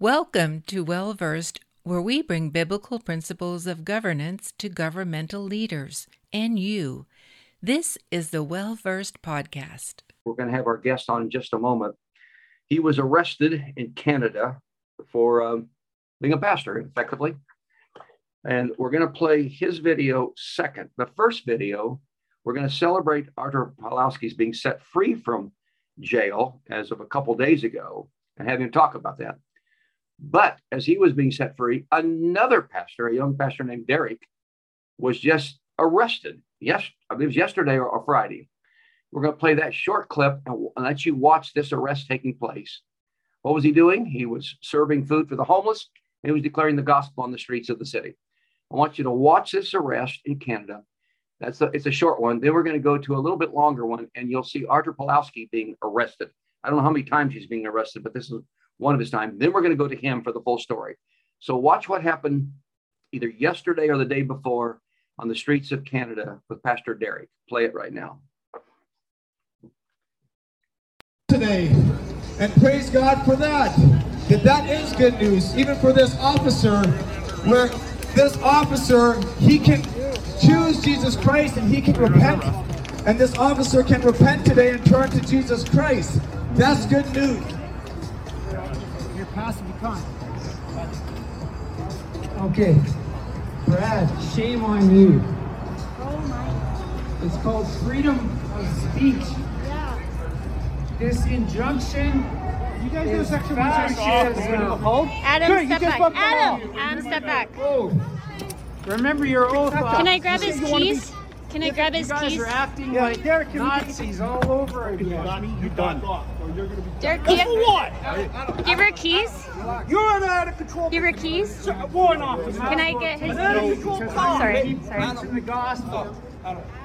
Welcome to Well Versed, where we bring biblical principles of governance to governmental leaders and you. This is the Well Versed podcast. We're going to have our guest on in just a moment. He was arrested in Canada for um, being a pastor, effectively. And we're going to play his video second. The first video, we're going to celebrate Artur Pawlowski's being set free from jail as of a couple days ago and have him talk about that. But as he was being set free, another pastor, a young pastor named Derek, was just arrested. Yes, I believe it was yesterday or, or Friday. We're going to play that short clip and, and let you watch this arrest taking place. What was he doing? He was serving food for the homeless. He was declaring the gospel on the streets of the city. I want you to watch this arrest in Canada. That's a, it's a short one. Then we're going to go to a little bit longer one, and you'll see Arthur Pawlowski being arrested. I don't know how many times he's being arrested, but this is one of his time. Then we're going to go to him for the full story. So watch what happened either yesterday or the day before on the streets of Canada with Pastor Derek. Play it right now. Today, and praise God for that. That that is good news, even for this officer, where this officer he can choose Jesus Christ and he can repent, and this officer can repent today and turn to Jesus Christ. That's good news. You're passing the con. Okay, Brad, shame on you. Oh it's called freedom of speech. This injunction. You guys know section fascism. Hold. Adam, Good, step back. Adam, Adam, step back. Oh. Remember your oath. Can I grab his You wanna be- keys? Can I grab You his guys keys? are acting Yeah, like Derek, can we Nazis all over again. You're done. Derek, For give, what? give her keys. You're an out of control. Give her keys. Warrant officer. Can I get his out of keys? control Sorry, sorry. preaching the gospel.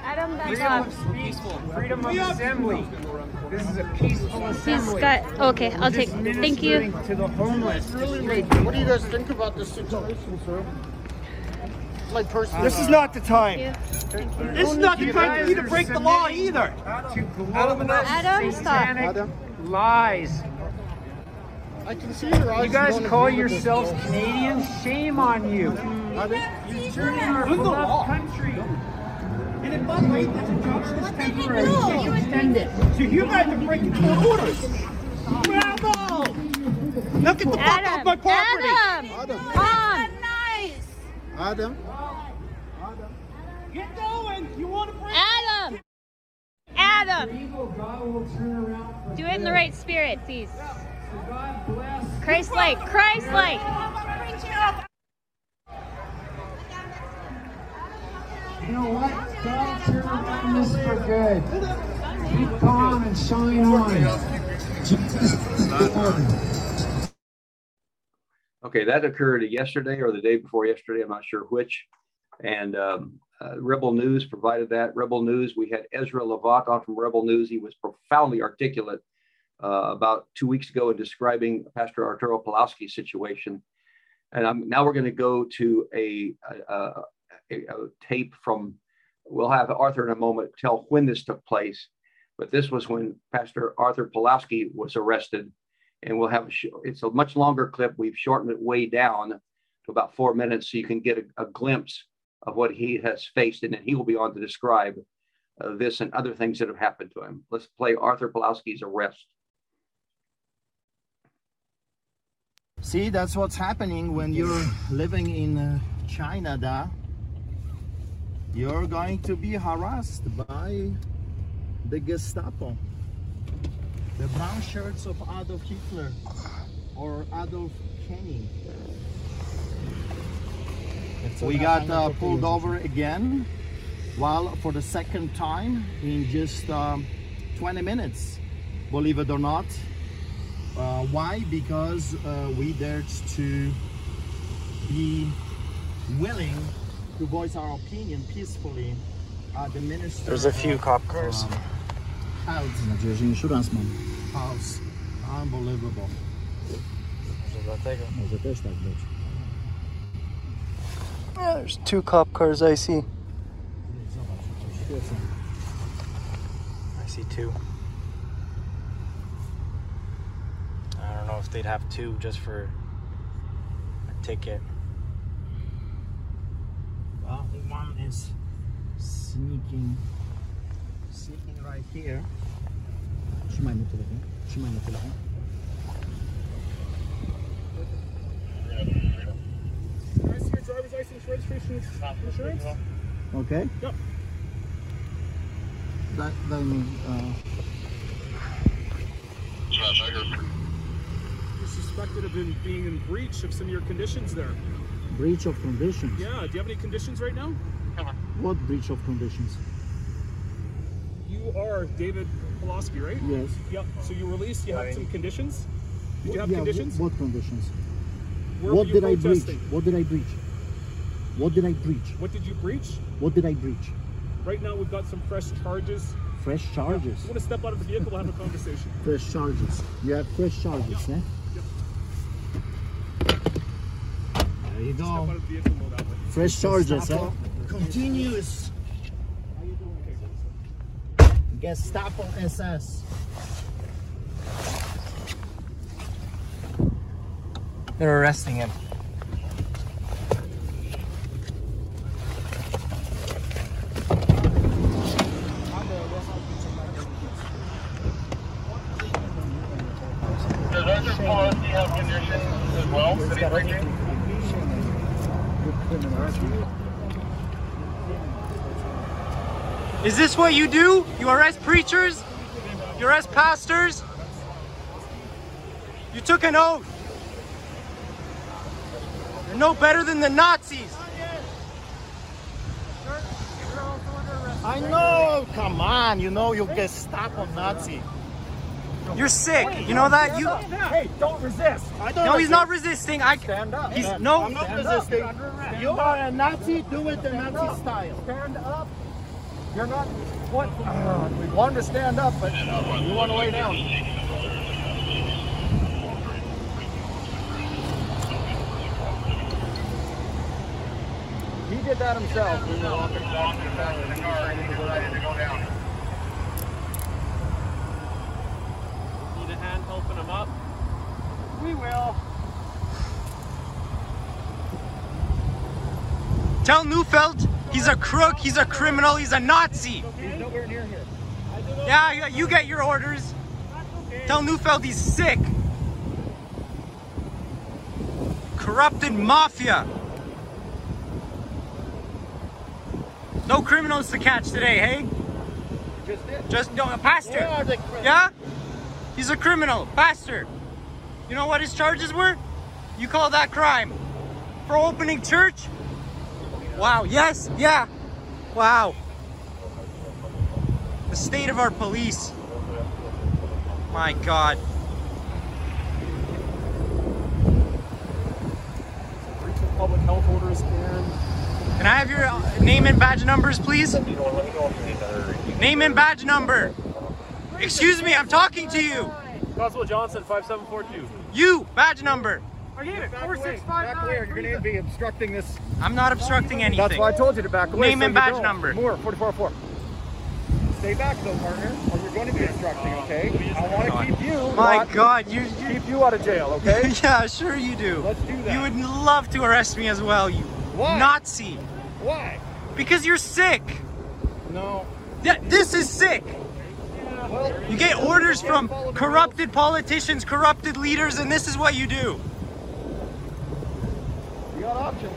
Adam, back Freedom off. of speech. Freedom of assembly. This is a peaceful He's assembly. got. Okay, I'll take. Thank you. To the homeless. What do you guys think about this situation, sir? Like personally, This is not the time. This is not the time for you to break the law either. To global Adam, stop. Adam? lies. I can see your eyes. You guys call agree with this. yourselves Canadians? Shame on you. Adam? You're turning our beloved country. And it by the way, this injunction is temporary. You can't extend it. So you guys are breaking court orders. Bravo! Now get the fuck off Adam, my property. Adam, Adam. Come. Adam? Get going. You want to break Adam, Adam. Evil God will turn around for Do it in the right spirit, please. So God bless. Christ-like, Christ-like. You know what? God turn around this for good. Keep calm and shine on. Jesus is Lord. Okay, that occurred yesterday or the day before yesterday. I'm not sure which. And um, uh, Rebel News provided that. Rebel News, we had Ezra Levant on from Rebel News. He was profoundly articulate uh, about two weeks ago in describing Pastor Arturo Pawlowski's situation. And I'm, now we're going to go to a, a, a, a tape from, we'll have Arthur in a moment tell when this took place. But this was when Pastor Arthur Pawlowski was arrested and we'll have a it's a much longer clip. We've shortened it way down to about four minutes so you can get a, a glimpse of what he has faced, and then he will be on to describe uh, this and other things that have happened to him. Let's play Arthur Pawlowski's arrest. See, that's what's happening when you're living in uh, China. Da. You're going to be harassed by the Gestapo. The brown shirts of Adolf Hitler or Adolf Kenney. We got uh, pulled over again, while for the second time in just um, 20 minutes, believe it or not. Uh, why? Because uh, we dared to be willing to voice our opinion peacefully at the minister. There's a few cop cars. um, health. Znaczy, że insurance mam. House. Unbelievable. Może też tak być. Yeah, there's two cop cars I see. Zobacz, to świecą. I see two. I don't know if they'd have two just for a ticket. Well, one is sneaking, sneaking right here. Trzymaj mu telefon. Trzymaj mu telefon. Can I see your driver's license, registration, insurance? Okay. Yep. That, that means, uh, You're suspected of in, being in breach of some of your conditions there. breach of conditions. Yeah, do you have any conditions right now? What breach of conditions? You are David Pulaski, right? Yes. Yep. So you released, you have some conditions? Did you have yeah, conditions? What conditions? Where what were you did I breach? What did I breach? What did I breach? What did you breach? What did I breach? Right now we've got some fresh charges. Fresh charges. You want to step out of the vehicle, we'll have a conversation. Fresh charges. You have fresh charges, eh? There you Step out go. of the vehicle, go that way. Fresh charges, eh? Continuous. Gestapo SS. They're arresting him. Does Arthur Pawlowski have conditions as well? City breaching? Is this what you do? You arrest preachers? You arrest pastors? You took an oath. You're no better than the Nazis. I know. Come on. You know you get stopped on Nazi. You're sick. You know that? You Hey, don't resist. I don't No, he's not resisting. I Stand up. He's no I'm not resisting. You are a Nazi. Do it the Nazi style. Stand up. You're not. What? Uh, we wanted to stand up, but you want to lay down. He did that himself. We were walking back to the car and he decided to go down. Need a hand helping him up? We will. tell Neufeld he's a crook, he's a criminal, he's a Nazi. He's nowhere near here. Yeah, you get your orders. Tell Neufeld he's sick. Corrupted mafia. No criminals to catch today, hey? Just did. Just no, a pastor. Where are the? Yeah? He's a criminal, pastor. You know what his charges were? You call that crime? For opening church? Wow, yes, yeah. Wow. The state of our police. My God. Breach of public health orders and Can I have your uh, name and badge numbers, please? Name and badge number. Excuse me, I'm talking to you. Constable Johnson, 5742. You, badge number. I gave it. 4659. Back away. You're going to be obstructing this. I'm not obstructing anything. That's why I told you to back away. Name so and badge don't. number. More, 4404. Stay back though, partner, or you're going to be obstructing, oh, okay? I want to keep you. My not- God, you, you Keep you out of jail, okay? yeah, sure you do. Let's do that. You would love to arrest me as well, you Why? Nazi. Why? Because you're sick. No. Yeah, this is sick. Well, You get orders from corrupted politicians, corrupted leaders, and this is what you do. Got options.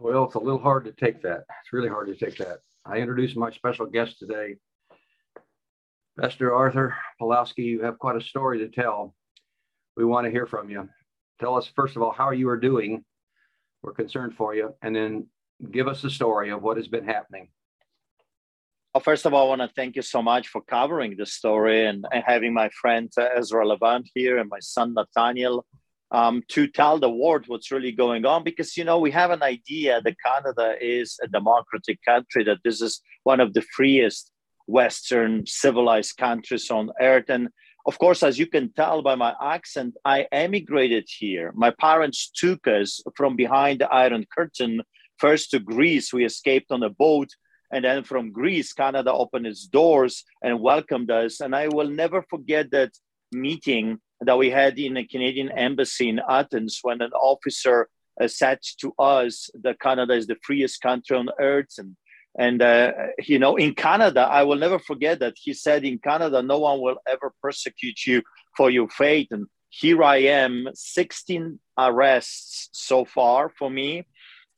Well, it's a little hard to take that. It's really hard to take that. I introduce my special guest today, Pastor Arthur Pawlowski. You have quite a story to tell. We want to hear from you. Tell us, first of all, how you are doing. We're concerned for you. And then give us the story of what has been happening. Well, first of all, I want to thank you so much for covering the story and, and having my friend uh, Ezra Levant here and my son Nathaniel um, to tell the world what's really going on. Because, you know, we have an idea that Canada is a democratic country, that this is one of the freest Western civilized countries on earth. And of course, as you can tell by my accent, I emigrated here. My parents took us from behind the Iron Curtain first to Greece. We escaped on a boat. And then from Greece, Canada opened its doors and welcomed us. And I will never forget that meeting that we had in a Canadian embassy in Athens when an officer uh, said to us that Canada is the freest country on earth and and, uh, you know, in Canada, I will never forget that he said, in Canada, no one will ever persecute you for your faith. And here I am, 16 arrests so far for me,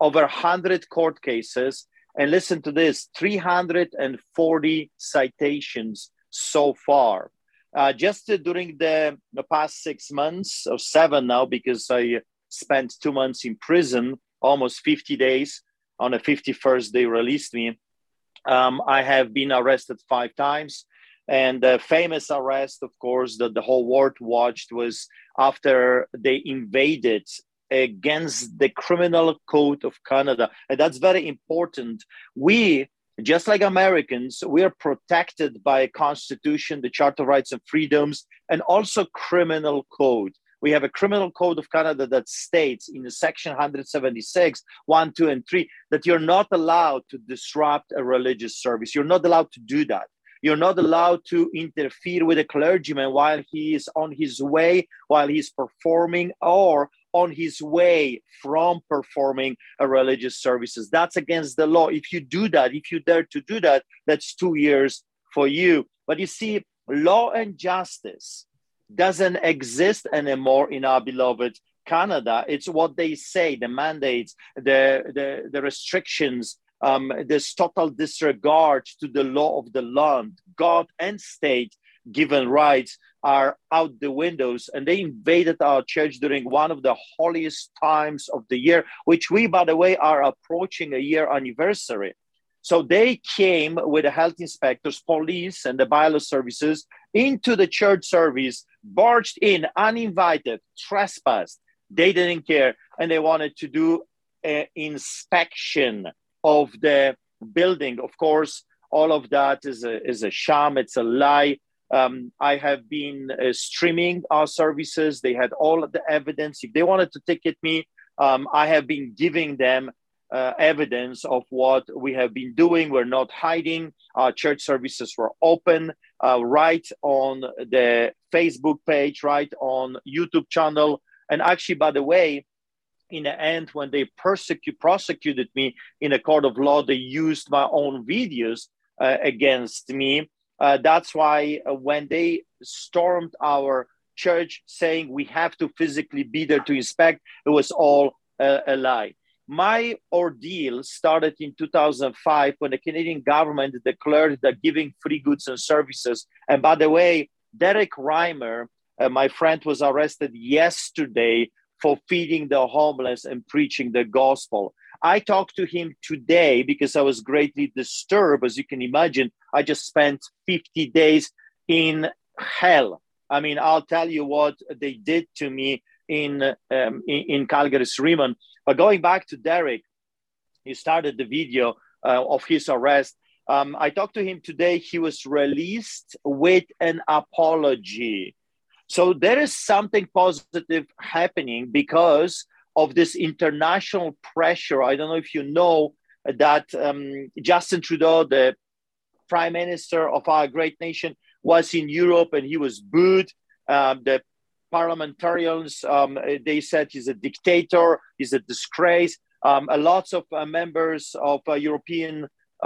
over 100 court cases. And listen to this 340 citations so far. Uh, just uh, during the, the past six months, or seven now, because I spent two months in prison, almost 50 days on the 51st they released me. Um, i have been arrested five times and the famous arrest of course that the whole world watched was after they invaded against the criminal code of canada. And that's very important. We just like americans we are protected by a constitution the charter of rights and freedoms and also criminal code we have a criminal code of Canada that states in section 176, 1, 2, and 3, that you're not allowed to disrupt a religious service. You're not allowed to do that. You're not allowed to interfere with a clergyman while he is on his way, while he's performing, or on his way from performing a religious services. That's against the law. If you do that, if you dare to do that, that's two years for you. But you see, law and justice doesn't exist anymore in our beloved Canada. It's what they say, the mandates, the, the, the restrictions, um, this total disregard to the law of the land, God and state given rights are out the windows. And they invaded our church during one of the holiest times of the year, which we, by the way, are approaching a year anniversary. So they came with the health inspectors, police, and the bylaw services into the church service, barged in uninvited, trespassed. They didn't care, and they wanted to do an inspection of the building. Of course, all of that is a, is a sham, it's a lie. Um, I have been uh, streaming our services. They had all the evidence. If they wanted to ticket me, um, I have been giving them uh, evidence of what we have been doing. We're not hiding. Our church services were open uh, right on the Facebook page, right on YouTube channel. And actually, by the way, in the end, when they persecute, prosecuted me in a court of law, they used my own videos uh, against me. Uh, that's why uh, when they stormed our church saying we have to physically be there to inspect, it was all a lie. My ordeal started in 2005 when the Canadian government declared that giving free goods and services. And by the way, Derek Reimer, uh, my friend, was arrested yesterday for feeding the homeless and preaching the gospel. I talked to him today because I was greatly disturbed. As you can imagine, I just spent 50 days in hell. I mean, I'll tell you what they did to me in um, in, in Calgary's Remand. But going back to Derek, he started the video uh, of his arrest. Um, I talked to him today. He was released with an apology. So there is something positive happening because of this international pressure. I don't know if you know that um, Justin Trudeau, the prime minister of our great nation, was in Europe and he was booed. Um, the parliamentarians, um, they said he's a dictator, he's a disgrace. Um, a lots of uh, members of uh, European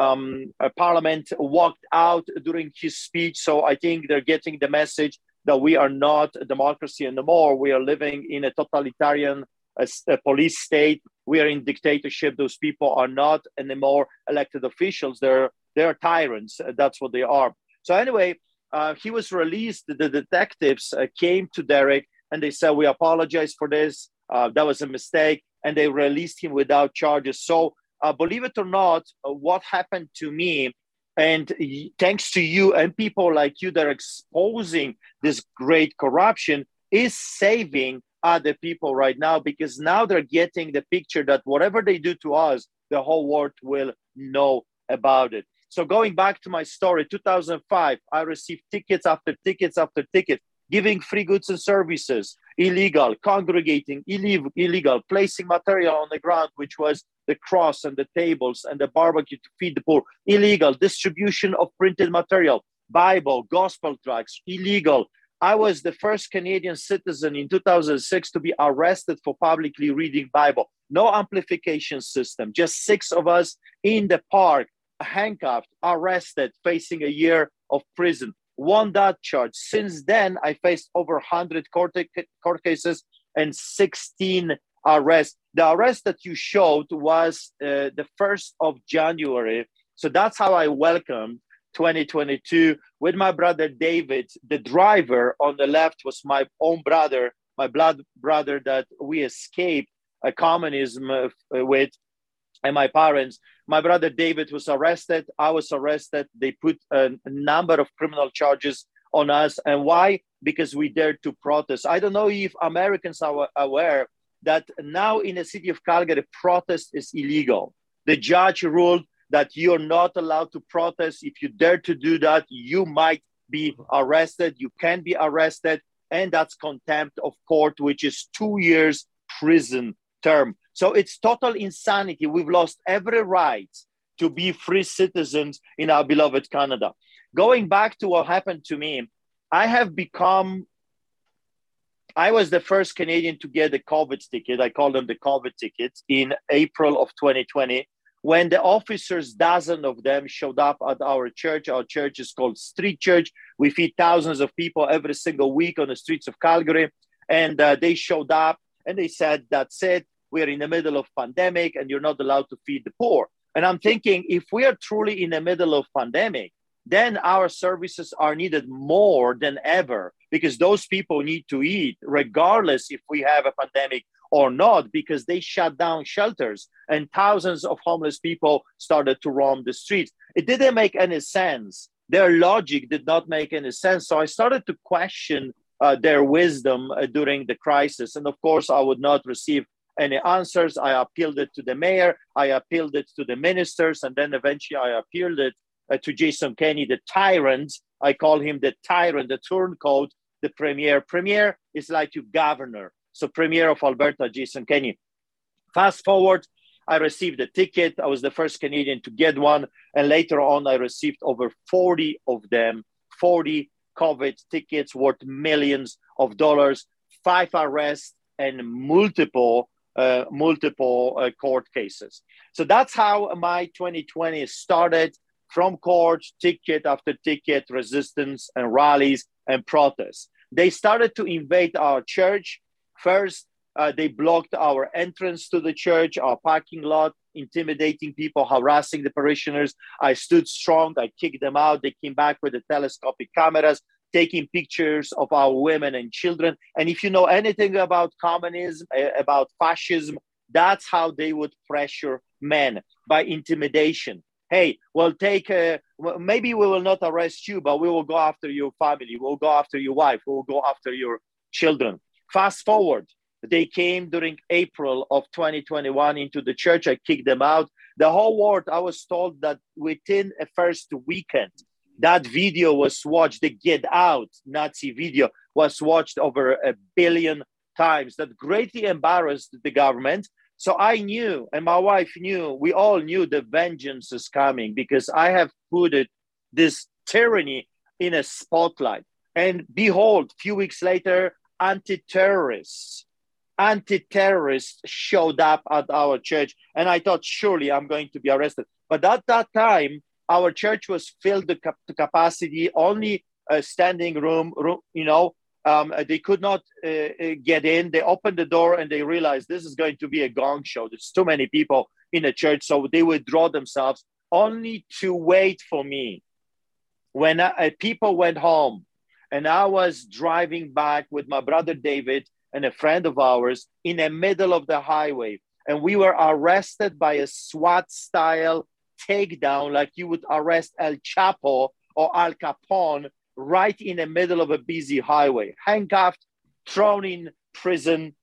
um, uh, Parliament walked out during his speech. So I think they're getting the message that we are not a democracy anymore. We are living in a totalitarian uh, a police state. We are in dictatorship. Those people are not anymore elected officials. They're they're tyrants. That's what they are. So anyway, uh, he was released. The detectives uh, came to Derek and they said, We apologize for this. Uh, that was a mistake. And they released him without charges. So, uh, believe it or not, uh, what happened to me, and thanks to you and people like you that are exposing this great corruption, is saving other people right now because now they're getting the picture that whatever they do to us, the whole world will know about it. So going back to my story, 2005, I received tickets after tickets after tickets, giving free goods and services, illegal, congregating, illegal, placing material on the ground, which was the cross and the tables and the barbecue to feed the poor, illegal, distribution of printed material, Bible, gospel tracts, illegal. I was the first Canadian citizen in 2006 to be arrested for publicly reading Bible. No amplification system, just six of us in the park handcuffed, arrested, facing a year of prison. Won that charge. Since then, I faced over 100 court, court cases and 16 arrests. The arrest that you showed was uh, the 1st of January. So that's how I welcomed 2022 with my brother David. The driver on the left was my own brother, my blood brother that we escaped a communism uh, with and my parents. My brother David was arrested. I was arrested. They put a, number of criminal charges on us. And why? Because we dared to protest. I don't know if Americans are aware that now in the city of Calgary, protest is illegal. The judge ruled that you're not allowed to protest. If you dare to do that, you might be arrested. You can be arrested. And that's contempt of court, which is two years prison term. So it's total insanity. We've lost every right to be free citizens in our beloved Canada. Going back to what happened to me, I have become, I was the first Canadian to get the COVID ticket. I call them the COVID tickets in April of 2020. When the officers, dozen of them, showed up at our church, our church is called Street Church. We feed thousands of people every single week on the streets of Calgary. And uh, they showed up and they said, That's it we're in the middle of pandemic and you're not allowed to feed the poor. And i'm thinking if we are truly in the middle of pandemic then our services are needed more than ever because those people need to eat regardless if we have a pandemic or not because they shut down shelters and thousands of homeless people started to roam the streets. It didn't make any sense. Their logic did not make any sense. So i started to question uh, their wisdom uh, during the crisis. And of course i would not receive any answers. I appealed it to the mayor, I appealed it to the ministers, and then eventually I appealed it uh, to Jason Kenney, the tyrant. I call him the tyrant, the turncoat, the premier. Premier is like your governor. So, Premier of Alberta, Jason Kenney. Fast forward, I received a ticket. I was the first Canadian to get one. And later on, I received over 40 of them, 40 COVID tickets worth millions of dollars, five arrests, and multiple uh, multiple uh, court cases. So that's how my 2020 started from court, ticket after ticket, resistance and rallies and protests. They started to invade our church. First, uh, they blocked our entrance to the church, our parking lot, intimidating people, harassing the parishioners. I stood strong. I kicked them out. They came back with the telescopic cameras taking pictures of our women and children. And if you know anything about communism, eh, about fascism, that's how they would pressure men by intimidation. Hey, we'll take, a, maybe we will not arrest you, but we will go after your family. We'll go after your wife. We'll go after your children. Fast forward, they came during April of 2021 into the church. I kicked them out. The whole world, I was told that within a first weekend, that video was watched, the Get Out Nazi video was watched over a billion times. That greatly embarrassed the government. So I knew, and my wife knew, we all knew the vengeance is coming because I have put it, this tyranny in a spotlight. And behold, few weeks later, anti terrorists, anti terrorists showed up at our church. And I thought, surely I'm going to be arrested. But at that time, our church was filled to, to capacity, only a standing room, room you know, um, they could not uh, uh, get in. They opened the door and they realized this is going to be a gong show. There's too many people in the church. So they withdraw themselves only to wait for me. When I, uh, people went home and I was driving back with my brother David and a friend of ours in the middle of the highway, and we were arrested by a SWAT style takedown like you would arrest El Chapo or Al Capone right in the middle of a busy highway, handcuffed, thrown in prison.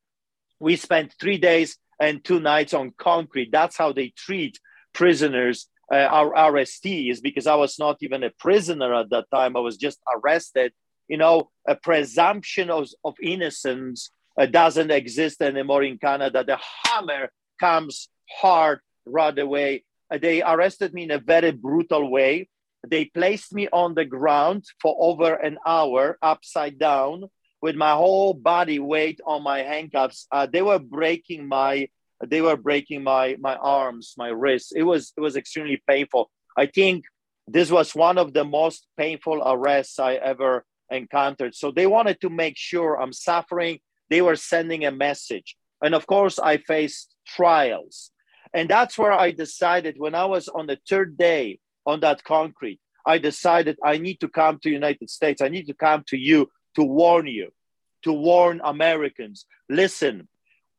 We spent three days and two nights on concrete. That's how they treat prisoners uh, arrestees because I was not even a prisoner at that time. I was just arrested. You know, a presumption of, of innocence uh, doesn't exist anymore in Canada. The hammer comes hard right away. They arrested me in a very brutal way. They placed me on the ground for over an hour, upside down, with my whole body weight on my handcuffs. Uh, they were breaking my they were breaking my my arms, my wrists. It was it was extremely painful. I think this was one of the most painful arrests I ever encountered. So they wanted to make sure I'm suffering. They were sending a message. And of course, I faced trials. And that's where I decided when I was on the third day on that concrete, I decided I need to come to United States. I need to come to you to warn you, to warn Americans. Listen,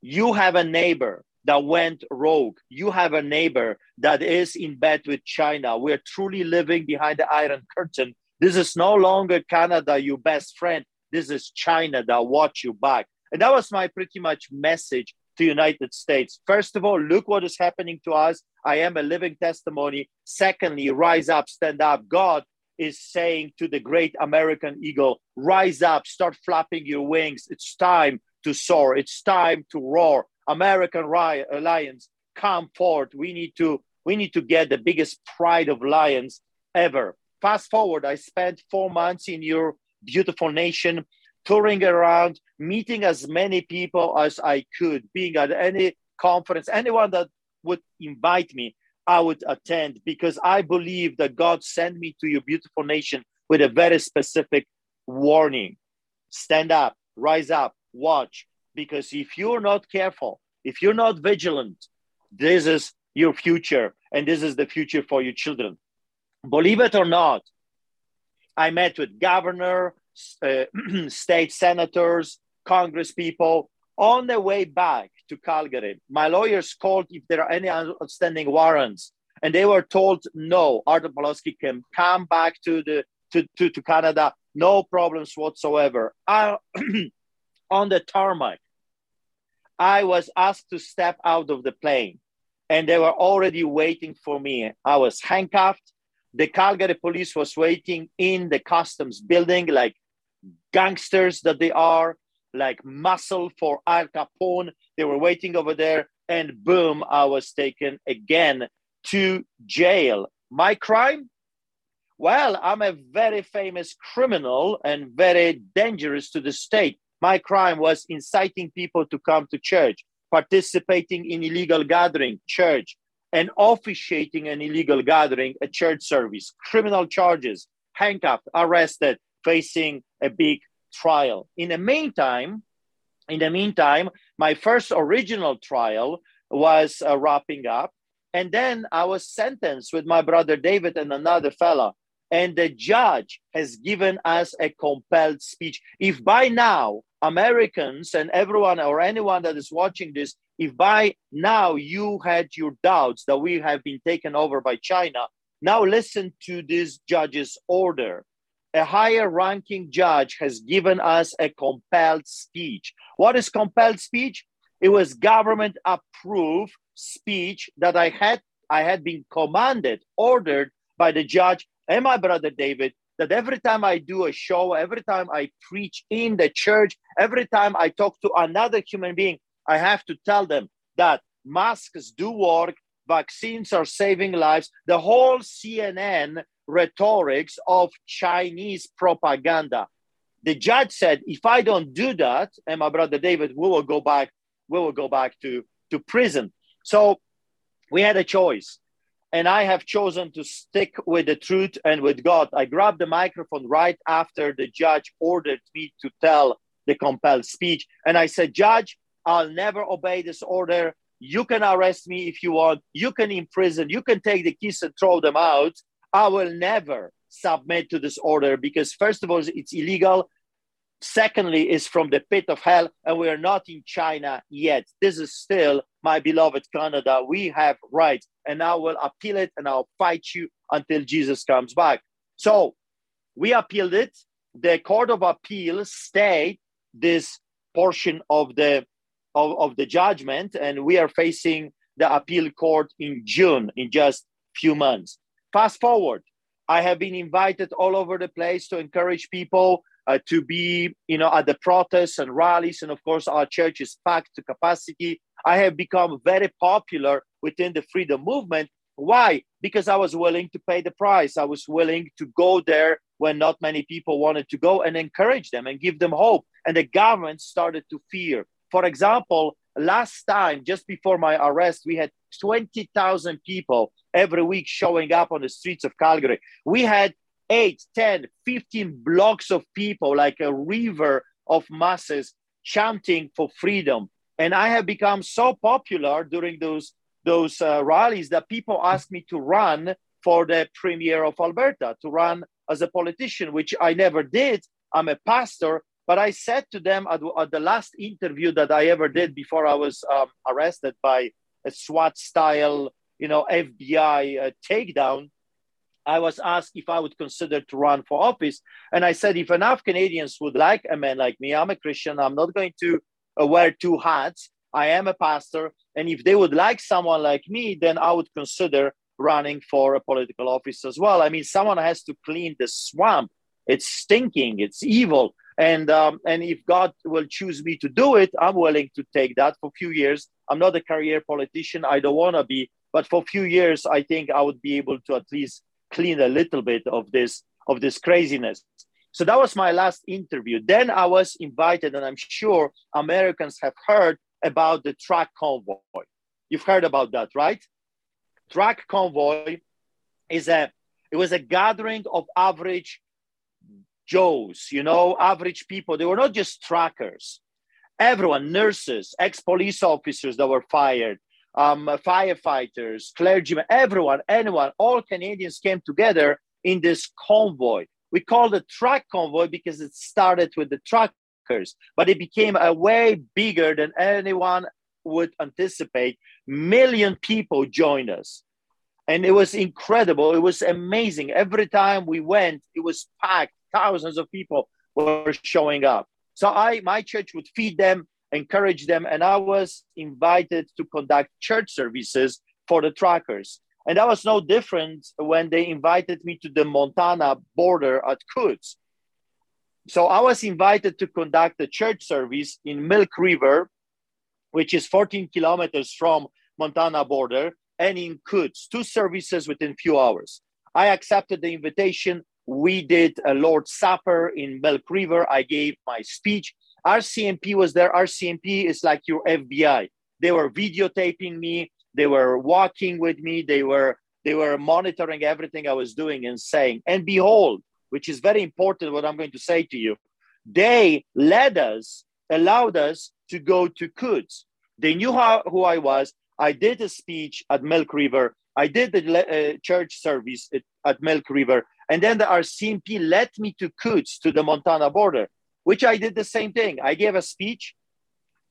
you have a neighbor that went rogue. You have a neighbor that is in bed with China. We're truly living behind the Iron Curtain. This is no longer Canada, your best friend. This is China that watch you back. And that was my pretty much message to United States. First of all, look what is happening to us. I am a living testimony. Secondly, rise up, stand up. God is saying to the great American eagle, rise up, start flapping your wings. It's time to soar. It's time to roar. American uh, lions, come forth. We need to we need to get the biggest pride of lions ever. Fast forward, I spent four months in your beautiful nation, touring around, meeting as many people as I could, being at any conference, anyone that would invite me, I would attend because I believe that God sent me to your beautiful nation with a very specific warning. Stand up, rise up, watch, because if you're not careful, if you're not vigilant, this is your future and this is the future for your children. Believe it or not, I met with governor, uh, state senators, congress people on the way back to Calgary. My lawyers called if there are any outstanding warrants, and they were told no. Artur Pawlowski can come back to the to, to, to Canada, no problems whatsoever. I, on the tarmac, I was asked to step out of the plane and they were already waiting for me. I was handcuffed. The Calgary police was waiting in the customs building like gangsters that they are, like muscle for Al Capone. They were waiting over there and boom, I was taken again to jail. My crime? Well, I'm a very famous criminal and very dangerous to the state. My crime was inciting people to come to church, participating in illegal gathering, church, and officiating an illegal gathering, a church service, criminal charges, handcuffed, arrested, facing a big trial. In the meantime, in the meantime, my first original trial was uh, wrapping up, and then I was sentenced with my brother David and another fella. And the judge has given us a compelled speech. If by now Americans and everyone or anyone that is watching this, if by now you had your doubts that we have been taken over by China, now listen to this judge's order. A higher ranking judge has given us a compelled speech. What is compelled speech? It was government approved speech that I had I had been commanded, ordered by the judge and my brother David that every time I do a show, every time I preach in the church, every time I talk to another human being, I have to tell them that masks do work, vaccines are saving lives. The whole CNN rhetorics of Chinese propaganda. The judge said, if I don't do that, and my brother David, we will go back, we will go back to, to prison. So we had a choice and I have chosen to stick with the truth and with God. I grabbed the microphone right after the judge ordered me to tell the compelled speech. And I said, Judge, I'll never obey this order. You can arrest me if you want. You can imprison. You can take the keys and throw them out. I will never submit to this order because, first of all, it's illegal. Secondly, is from the pit of hell, and we are not in China yet. This is still my beloved Canada. We have rights, and I will appeal it, and I'll fight you until Jesus comes back. So we appealed it. The Court of Appeal stayed this portion of the of, of the judgment, and we are facing the appeal court in June in just few months. Fast forward, I have been invited all over the place to encourage people uh, to be, you know, at the protests and rallies, and of course, our church is packed to capacity. I have become very popular within the freedom movement. Why? Because I was willing to pay the price. I was willing to go there when not many people wanted to go and encourage them and give them hope. And the government started to fear. For example, last time, just before my arrest, we had 20,000 people every week showing up on the streets of Calgary. We had 8, 10, 15 blocks of people, like a river of masses chanting for freedom. And I have become so popular during those, those uh, rallies that people asked me to run for the premier of Alberta, to run as a politician, which I never did. I'm a pastor, but I said to them at, at the last interview that I ever did before I was um, arrested by a SWAT style, you know, FBI uh, takedown. I was asked if I would consider to run for office. And I said, if enough Canadians would like a man like me, I'm a Christian, I'm not going to uh, wear two hats. I am a pastor. And if they would like someone like me, then I would consider running for a political office as well. I mean, someone has to clean the swamp. It's stinking, it's evil. And um, and if God will choose me to do it, I'm willing to take that for a few years. I'm not a career politician. I don't want to be, but for a few years, I think I would be able to at least clean a little bit of this of this craziness. So that was my last interview. Then I was invited, and I'm sure Americans have heard about the truck convoy. You've heard about that, right? Truck convoy is a it was a gathering of average Joes, you know, average people. They were not just truckers. Everyone, nurses, ex-police officers that were fired, um, firefighters, clergymen, everyone, anyone, all Canadians came together in this convoy. We called it truck convoy because it started with the truckers, but it became a way bigger than anyone would anticipate. Million people joined us. And it was incredible. It was amazing. Every time we went, it was packed. Thousands of people were showing up. So I, my church would feed them, encourage them, and I was invited to conduct church services for the truckers. And that was no different when they invited me to the Montana border at Coutts. So I was invited to conduct a church service in Milk River, which is 14 kilometers from Montana border, and in Coutts, two services within few hours. I accepted the invitation. We did a Lord's Supper in Milk River. I gave my speech. RCMP was there. RCMP is like your FBI. They were videotaping me. They were walking with me. They were they were monitoring everything I was doing and saying. And behold, which is very important, what I'm going to say to you, they led us, allowed us to go to Coutts. They knew how, who I was. I did a speech at Milk River. I did the uh, church service at, at, Milk River. And then the RCMP led me to Coutts, to the Montana border, which I did the same thing. I gave a speech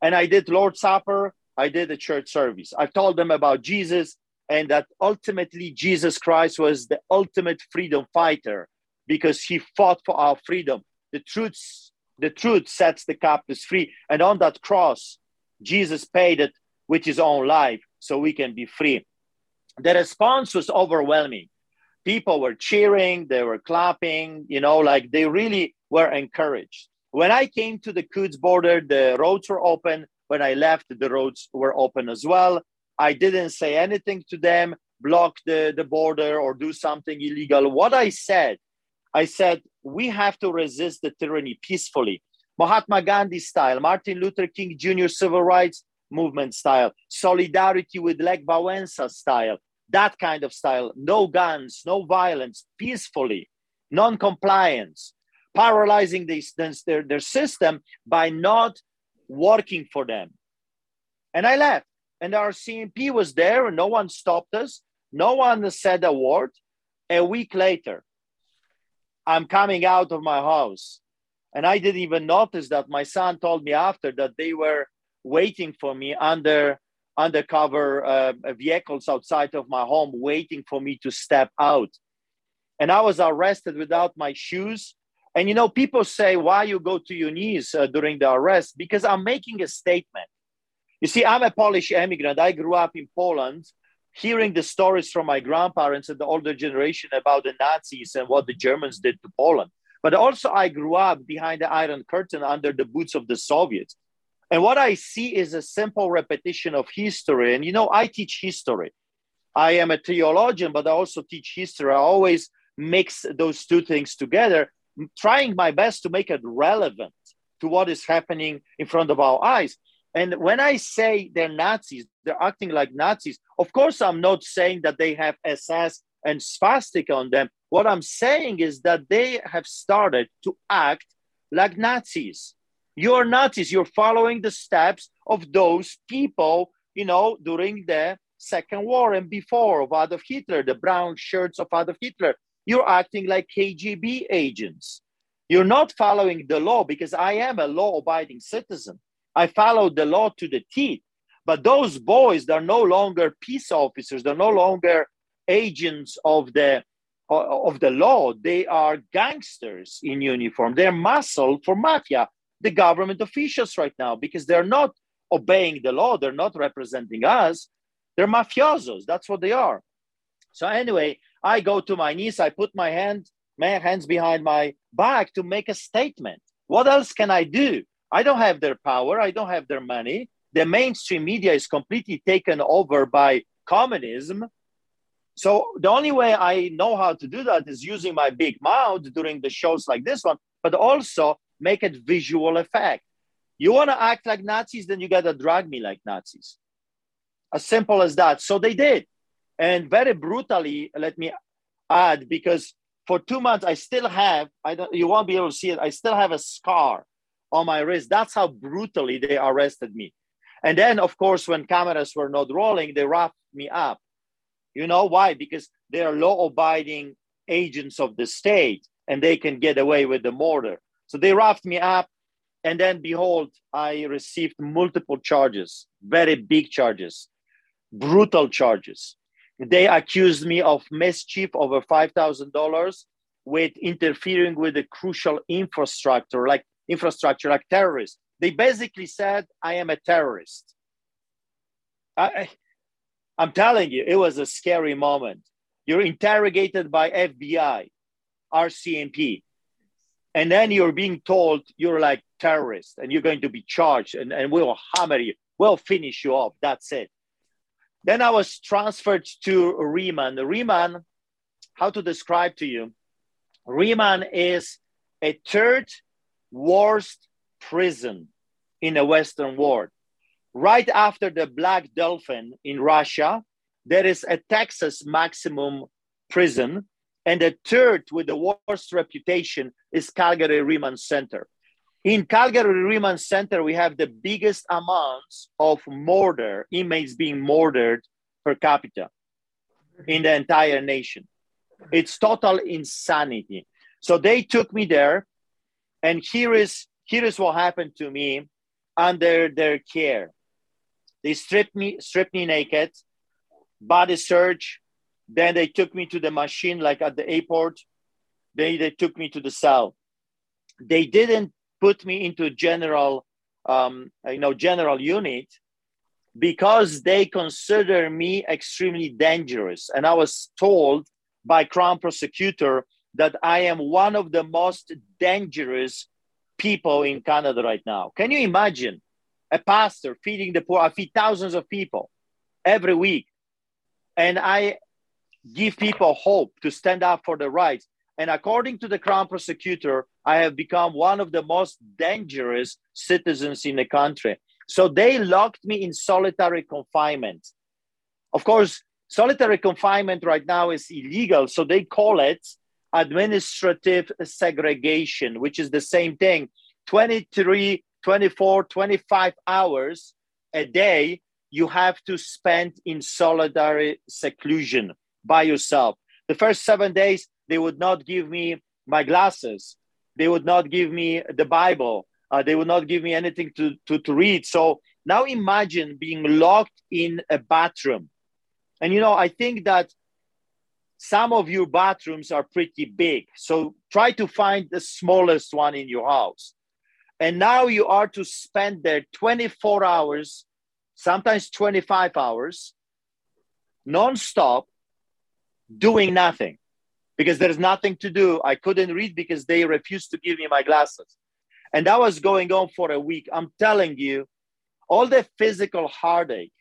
and I did Lord's Supper. I did a church service. I told them about Jesus and that ultimately Jesus Christ was the ultimate freedom fighter because he fought for our freedom. The truth, the truth sets the captives free. And on that cross, Jesus paid it with his own life so we can be free. The response was overwhelming. People were cheering, they were clapping, you know, like they really were encouraged. When I came to the Coutts border, the roads were open. When I left, the roads were open as well. I didn't say anything to them, block the, the border or do something illegal. What I said, I said, we have to resist the tyranny peacefully. Mahatma Gandhi style, Martin Luther King Jr. civil rights, movement style, solidarity with Lech Wałęsa style, that kind of style, no guns, no violence, peacefully, non-compliance, paralyzing this, their, their system by not working for them. And I left. And RCMP was there and no one stopped us. No one said a word. A week later, I'm coming out of my house. And I didn't even notice that my son told me after that they were waiting for me under undercover uh, vehicles outside of my home, waiting for me to step out. And I was arrested without my shoes. And you know, people say, why you go to your knees uh, during the arrest? Because I'm making a statement. You see, I'm a Polish immigrant. I grew up in Poland hearing the stories from my grandparents and the older generation about the Nazis and what the Germans did to Poland. But also, I grew up behind the Iron Curtain under the boots of the Soviets. And what I see is a simple repetition of history. And you know, I teach history. I am a theologian, but I also teach history. I always mix those two things together, trying my best to make it relevant to what is happening in front of our eyes. And when I say they're Nazis, they're acting like Nazis. Of course, I'm not saying that they have SS and swastika on them. What I'm saying is that they have started to act like Nazis. You're Nazis. You're following the steps of those people, you know, during the Second War and before of Adolf Hitler, the brown shirts of Adolf Hitler. You're acting like KGB agents. You're not following the law because I am a law abiding citizen. I followed the law to the teeth. But those boys, they're no longer peace officers. They're no longer agents of the of the law. They are gangsters in uniform. They're muscle for mafia, the government officials right now, because they're not obeying the law. They're not representing us. They're mafiosos. That's what they are. So anyway, I go to my knees. I put my hand, my hands behind my back to make a statement. What else can I do? I don't have their power. I don't have their money. The mainstream media is completely taken over by communism. So the only way I know how to do that is using my big mouth during the shows like this one, but also make it visual effect. You want to act like Nazis, then you got to drag me like Nazis. As simple as that. So they did. And very brutally, let me add, because for two months I still have, I don't you won't be able to see it, I still have a scar on my wrist. That's how brutally they arrested me. And then, of course, when cameras were not rolling, they wrapped me up. You know why? Because they are law abiding agents of the state and they can get away with the murder. So they wrapped me up. And then, behold, I received multiple charges, very big charges, brutal charges. They accused me of mischief over $5,000 with interfering with the crucial infrastructure, like infrastructure like terrorists. They basically said, I am a terrorist. I, I'm telling you, it was a scary moment. You're interrogated by FBI, RCMP, and then you're being told you're like terrorist and you're going to be charged and, and we'll hammer you. We'll finish you off. That's it. Then I was transferred to Remand. Remand, how to describe to you? Remand is a third worst prison in the Western world. Right after the Black Dolphin in Russia, there is a Texas maximum prison. And the third with the worst reputation is Calgary Remand Center. In Calgary Remand Center, we have the biggest amounts of murder, inmates being murdered per capita in the entire nation. It's total insanity. So they took me there and here is here is what happened to me under their care. They stripped me, stripped me naked, body search. Then they took me to the machine, like at the airport. They they took me to the cell. They didn't put me into general, um, you know, general unit because they consider me extremely dangerous. And I was told by Crown Prosecutor that I am one of the most dangerous people in Canada right now. Can you imagine a pastor feeding the poor? I feed thousands of people every week. And I give people hope to stand up for the rights. And according to the Crown Prosecutor, I have become one of the most dangerous citizens in the country. So they locked me in solitary confinement. Of course, solitary confinement right now is illegal. So they call it administrative segregation, which is the same thing 23, 24, 25 hours a day you have to spend in solitary seclusion by yourself. The first seven days, they would not give me my glasses. They would not give me the Bible. Uh, they would not give me anything to, to, to read. So now imagine being locked in a bathroom. And, you know, I think that some of your bathrooms are pretty big. So try to find the smallest one in your house. And now you are to spend there 24 hours, sometimes 25 hours, nonstop, doing nothing because there's nothing to do. I couldn't read because they refused to give me my glasses. And that was going on for a week. I'm telling you, all the physical heartache,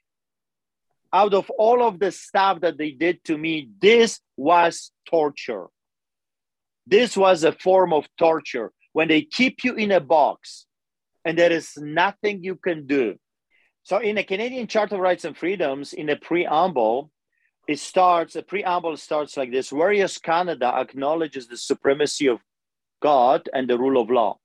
out of all of the stuff that they did to me, this was torture. This was a form of torture when they keep you in a box and there is nothing you can do. So, in the Canadian Charter of Rights and Freedoms, in the preamble, it starts, the preamble starts like this Whereas Canada acknowledges the supremacy of God and the rule of law.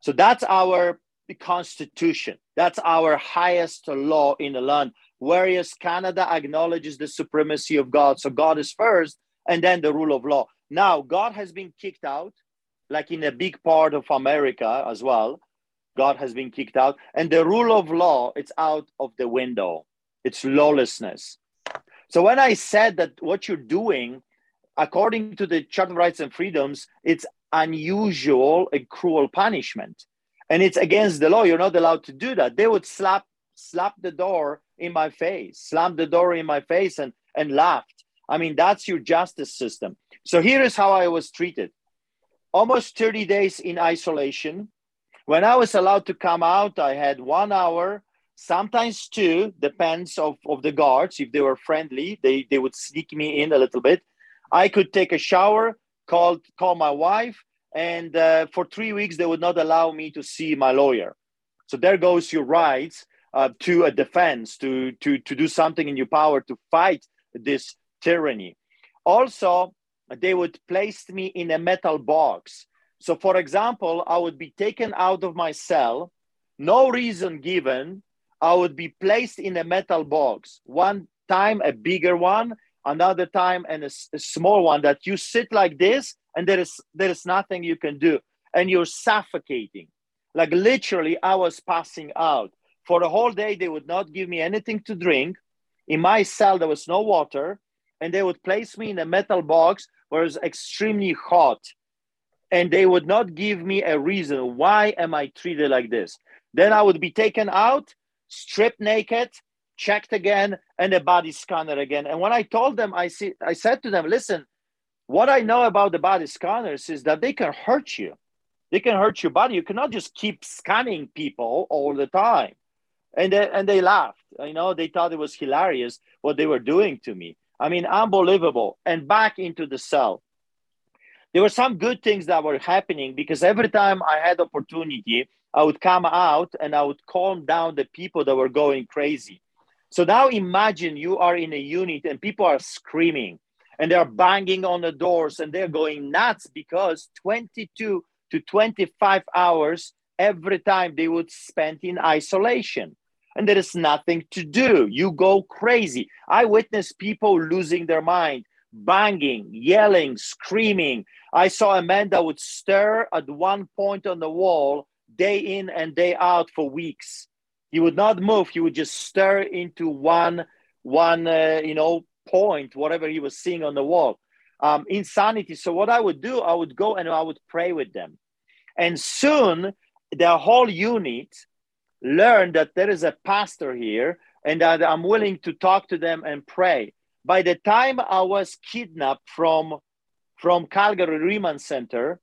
So, that's our constitution. That's our highest law in the land. Whereas Canada acknowledges the supremacy of God. So, God is first and then the rule of law. Now, God has been kicked out, like in a big part of America as well. God has been kicked out. And the rule of law, it's out of the window. It's lawlessness. So when I said that what you're doing, according to the Charter of Rights and Freedoms, it's unusual and cruel punishment. And it's against the law. You're not allowed to do that. They would slap slap the door in my face, slam the door in my face and, and laughed. I mean, that's your justice system. So here is how I was treated. Almost 30 days in isolation. When I was allowed to come out, I had one hour sometimes two depends of, of the guards. If they were friendly they, they would sneak me in a little bit. I could take a shower call call my wife and uh, for three weeks they would not allow me to see my lawyer. So there goes your rights uh, to a defense to, to to do something in your power to fight this tyranny. Also they would place me in a metal box. So for example i would be taken out of my cell no reason given I would be placed in a metal box. One time a bigger one, another time and a, a, small one that you sit like this and there is there is nothing you can do and you're suffocating. Like literally I was passing out. For a whole day they would not give me anything to drink. In my cell there was no water and they would place me in a metal box where it was extremely hot and they would not give me a reason why am I treated like this. Then I would be taken out stripped naked, checked again, and a body scanner again. And when I told them, I see, I said to them, listen, what I know about the body scanners is that they can hurt you. They can hurt your body. You cannot just keep scanning people all the time. And they, and they laughed. You know, they thought it was hilarious what they were doing to me. I mean, unbelievable. And back into the cell. There were some good things that were happening because every time I had opportunity, I would come out and I would calm down the people that were going crazy. So now imagine you are in a unit and people are screaming and they're banging on the doors and they're going nuts because 22 to 25 hours every time they would spend in isolation and there is nothing to do. You go crazy. I witnessed people losing their mind, banging, yelling, screaming. I saw a man that would stare at one point on the wall day in and day out for weeks. He would not move. He would just stare into one, one, uh, you know, point, whatever he was seeing on the wall. Um, insanity. So what I would do, I would go and I would pray with them, and soon the whole unit learned that there is a pastor here and that I'm willing to talk to them and pray. By the time I was kidnapped from from Calgary Remand Center,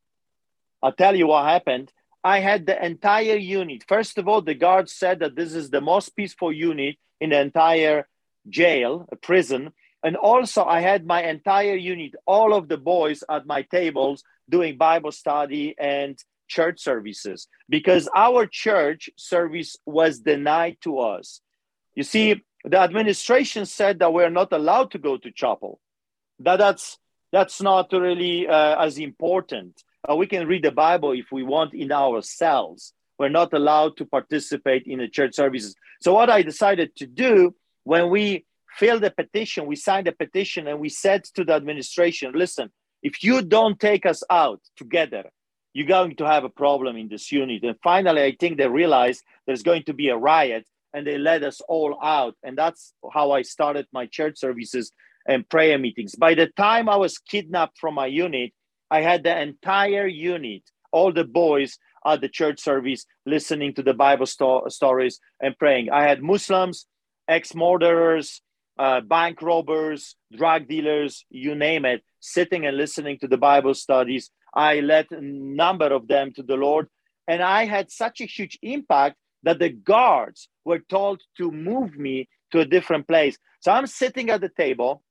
I'll tell you what happened. I had the entire unit. First of all, the guards said that this is the most peaceful unit in the entire jail, a prison. And also, I had my entire unit, all of the boys at my tables doing Bible study and church services because our church service was denied to us. You see, the administration said that we're not allowed to go to chapel. That that's that's not really uh, as important. Uh, we can read the Bible if we want in our cells. We're not allowed to participate in the church services. So, what I decided to do when we filled the petition, we signed a petition and we said to the administration, listen, if you don't take us out together, you're going to have a problem in this unit. And finally, I think they realized there's going to be a riot and they let us all out. And that's how I started my church services and prayer meetings. By the time I was kidnapped from my unit, I had the entire unit, all the boys at the church service listening to the Bible sto- stories and praying. I had Muslims, ex murderers, uh, bank robbers, drug dealers, you name it, sitting and listening to the Bible studies. I led a number of them to the Lord. And I had such a huge impact that the guards were told to move me to a different place. So I'm sitting at the table.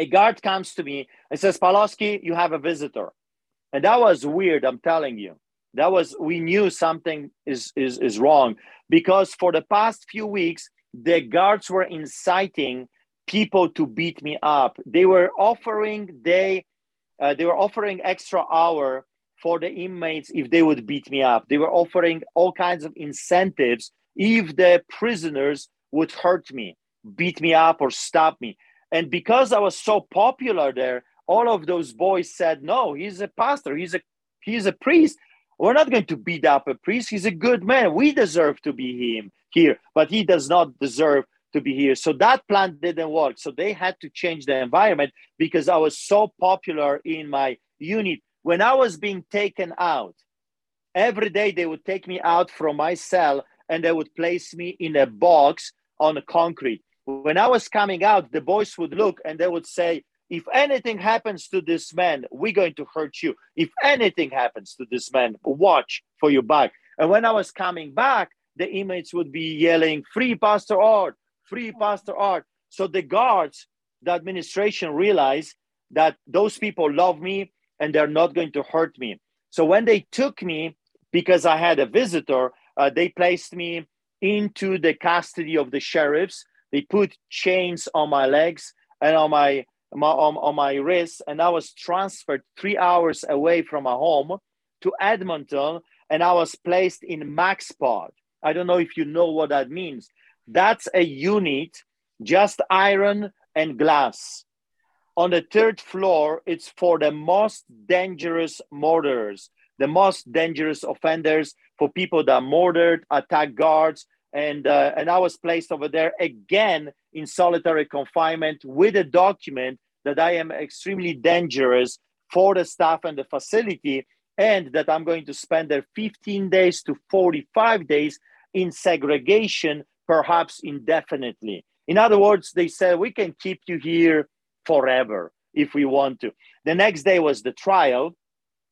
A guard comes to me and says, Pawlowski, you have a visitor. And that was weird, I'm telling you. That was, we knew something is, is, is wrong because for the past few weeks, the guards were inciting people to beat me up. They were offering, they, uh, they were offering extra hour for the inmates if they would beat me up. They were offering all kinds of incentives if the prisoners would hurt me, beat me up, or stop me. And because I was so popular there, all of those boys said, "No, he's a pastor. He's a he's a priest. We're not going to beat up a priest. He's a good man. We deserve to be him here, but he does not deserve to be here." So that plan didn't work. So they had to change the environment because I was so popular in my unit when I was being taken out, every day they would take me out from my cell and they would place me in a box on concrete. When I was coming out, the boys would look and they would say, if anything happens to this man, we're going to hurt you. If anything happens to this man, watch for your back. And when I was coming back, the inmates would be yelling, Free Pastor Art, free Pastor Art. So the guards, the administration realized that those people love me and they're not going to hurt me. So when they took me, because I had a visitor, uh, they placed me into the custody of the sheriffs. They put chains on my legs and on my, my on, on my wrists, and I was transferred three hours away from my home to Edmonton, and I was placed in MaxPod. I don't know if you know what that means. That's a unit, just iron and glass on the third floor, it's for the most dangerous murderers, the most dangerous offenders, for people that murdered, attacked guards, and uh, and I was placed over there again in solitary confinement with a document that I am extremely dangerous for the staff and the facility, and that I'm going to spend there 15 days to 45 days in segregation, perhaps indefinitely. In other words, they said we can keep you here forever if we want to. The next day was the trial,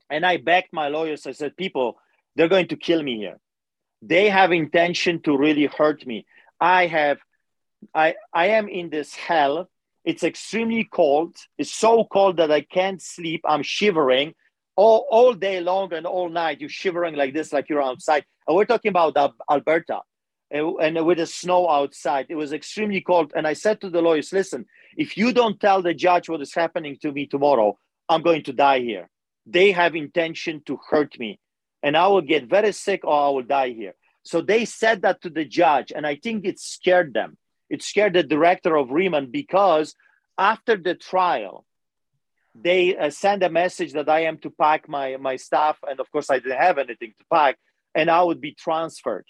and I begged my lawyers. I said, "People, they're going to kill me here. They have intention to really hurt me. I have, I, I am in this hell. It's extremely cold. It's so cold that I can't sleep. I'm shivering." All, all day long and all night, you're shivering like this, like you're outside. And we're talking about Alberta eh, and with the snow outside. It was extremely cold. And I said to the lawyers, listen, if you don't tell the judge what is happening to me tomorrow, I'm going to die here. They have intention to hurt me and I will get very sick or I will die here. So they said that to the judge. And I think it scared them. It scared the director of Remand because after the trial, they uh, a message that I am to pack my, my stuff. And of course, I didn't have anything to pack and I would be transferred.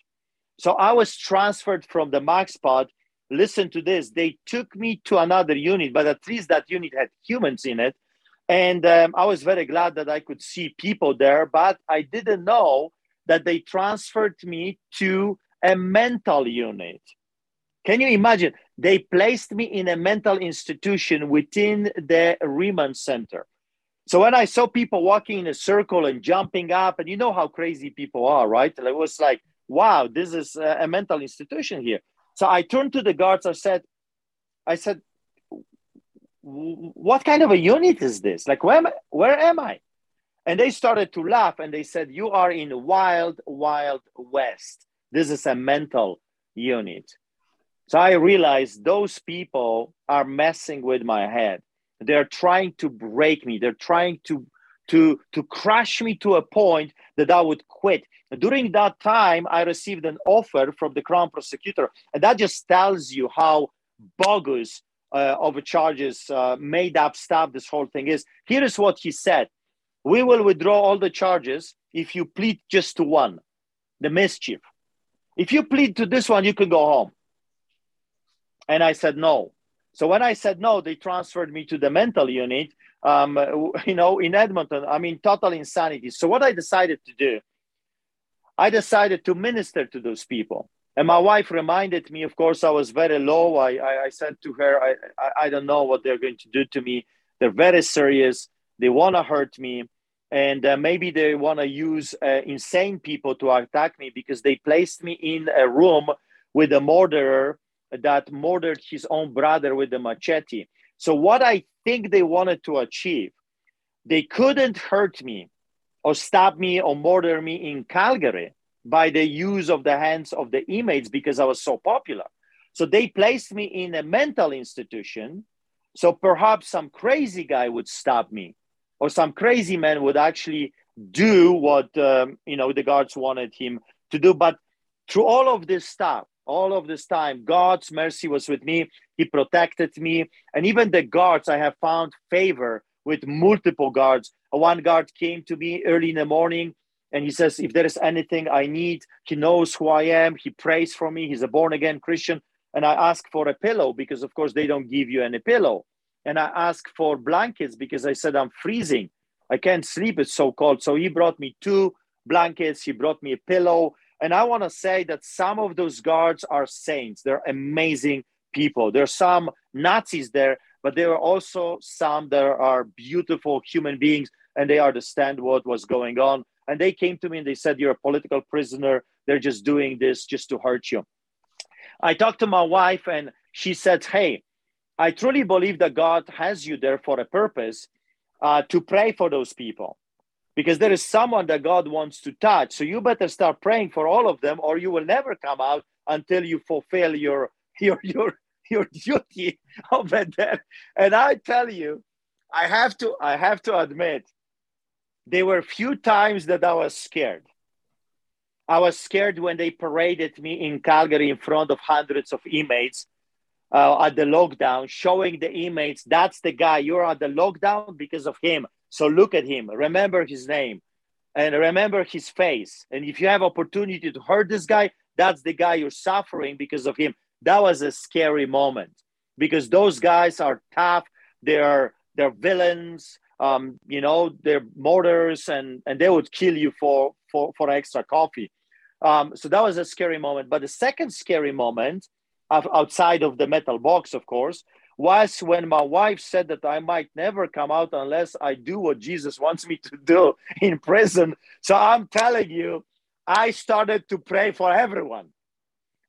So I was transferred from the max pod. Listen to this. They took me to another unit, but at least that unit had humans in it. And um, I was very glad that I could see people there, but I didn't know that they transferred me to a mental unit. Can you imagine? They placed me in a mental institution within the remand center. So when I saw people walking in a circle and jumping up, and you know how crazy people are, right? It was like, wow, this is a mental institution here. So I turned to the guards. I said, I said, what kind of a unit is this? Like, where am I? Where am I? And they started to laugh and they said, you are in wild, wild west. This is a mental unit. So I realized those people are messing with my head. They're trying to break me. They're trying to to to crush me to a point that I would quit. During that time, I received an offer from the Crown prosecutor, and that just tells you how bogus uh, of charges, uh, made up stuff this whole thing is. Here is what he said: We will withdraw all the charges if you plead just to one, the mischief. If you plead to this one, you can go home. And I said no. So when I said no, they transferred me to the mental unit, um, you know, in Edmonton. I mean, total insanity. So what I decided to do, I decided to minister to those people. And my wife reminded me, of course, I was very low. I, I, I said to her, I, I, I don't know what they're going to do to me. They're very serious. They want to hurt me. And uh, maybe they want to use uh, insane people to attack me because they placed me in a room with a murderer that murdered his own brother with a machete. So, what I think they wanted to achieve, they couldn't hurt me or stop me or murder me in Calgary by the use of the hands of the inmates because I was so popular. So they placed me in a mental institution. So perhaps some crazy guy would stop me, or some crazy man would actually do what um, you know the guards wanted him to do. But through all of this stuff, all of this time, God's mercy was with me. He protected me, and even the guards, I have found favor with multiple guards. One guard came to me early in the morning and he says, If there is anything I need, he knows who I am. He prays for me. He's a born again Christian. And I ask for a pillow because, of course, they don't give you any pillow. And I ask for blankets because I said, I'm freezing. I can't sleep. It's so cold. So he brought me two blankets. He brought me a pillow. And I want to say that some of those guards are saints. They're amazing people. There's some Nazis there, but there are also some that are beautiful human beings and they understand what was going on. And they came to me and they said, You're a political prisoner. They're just doing this just to hurt you. I talked to my wife and she said, Hey, I truly believe that God has you there for a purpose uh, to pray for those people because there is someone that God wants to touch. So you better start praying for all of them or you will never come out until you fulfill your, your, your, your duty over there. And I tell you, I have to, I have to admit, there were few times that I was scared. I was scared when they paraded me in Calgary in front of hundreds of inmates uh, at the lockdown, showing the inmates that's the guy. You're at the lockdown because of him. So look at him. Remember his name and remember his face. And if you have opportunity to hurt this guy, that's the guy you're suffering because of him. That was a scary moment because those guys are tough. They're they're villains um, you know, they're murders and, and they would kill you for, for, for extra coffee. Um, so that was a scary moment. But the second scary moment, outside of the metal box, of course, was when my wife said that I might never come out unless I do what Jesus wants me to do in prison. So I'm telling you, I started to pray for everyone,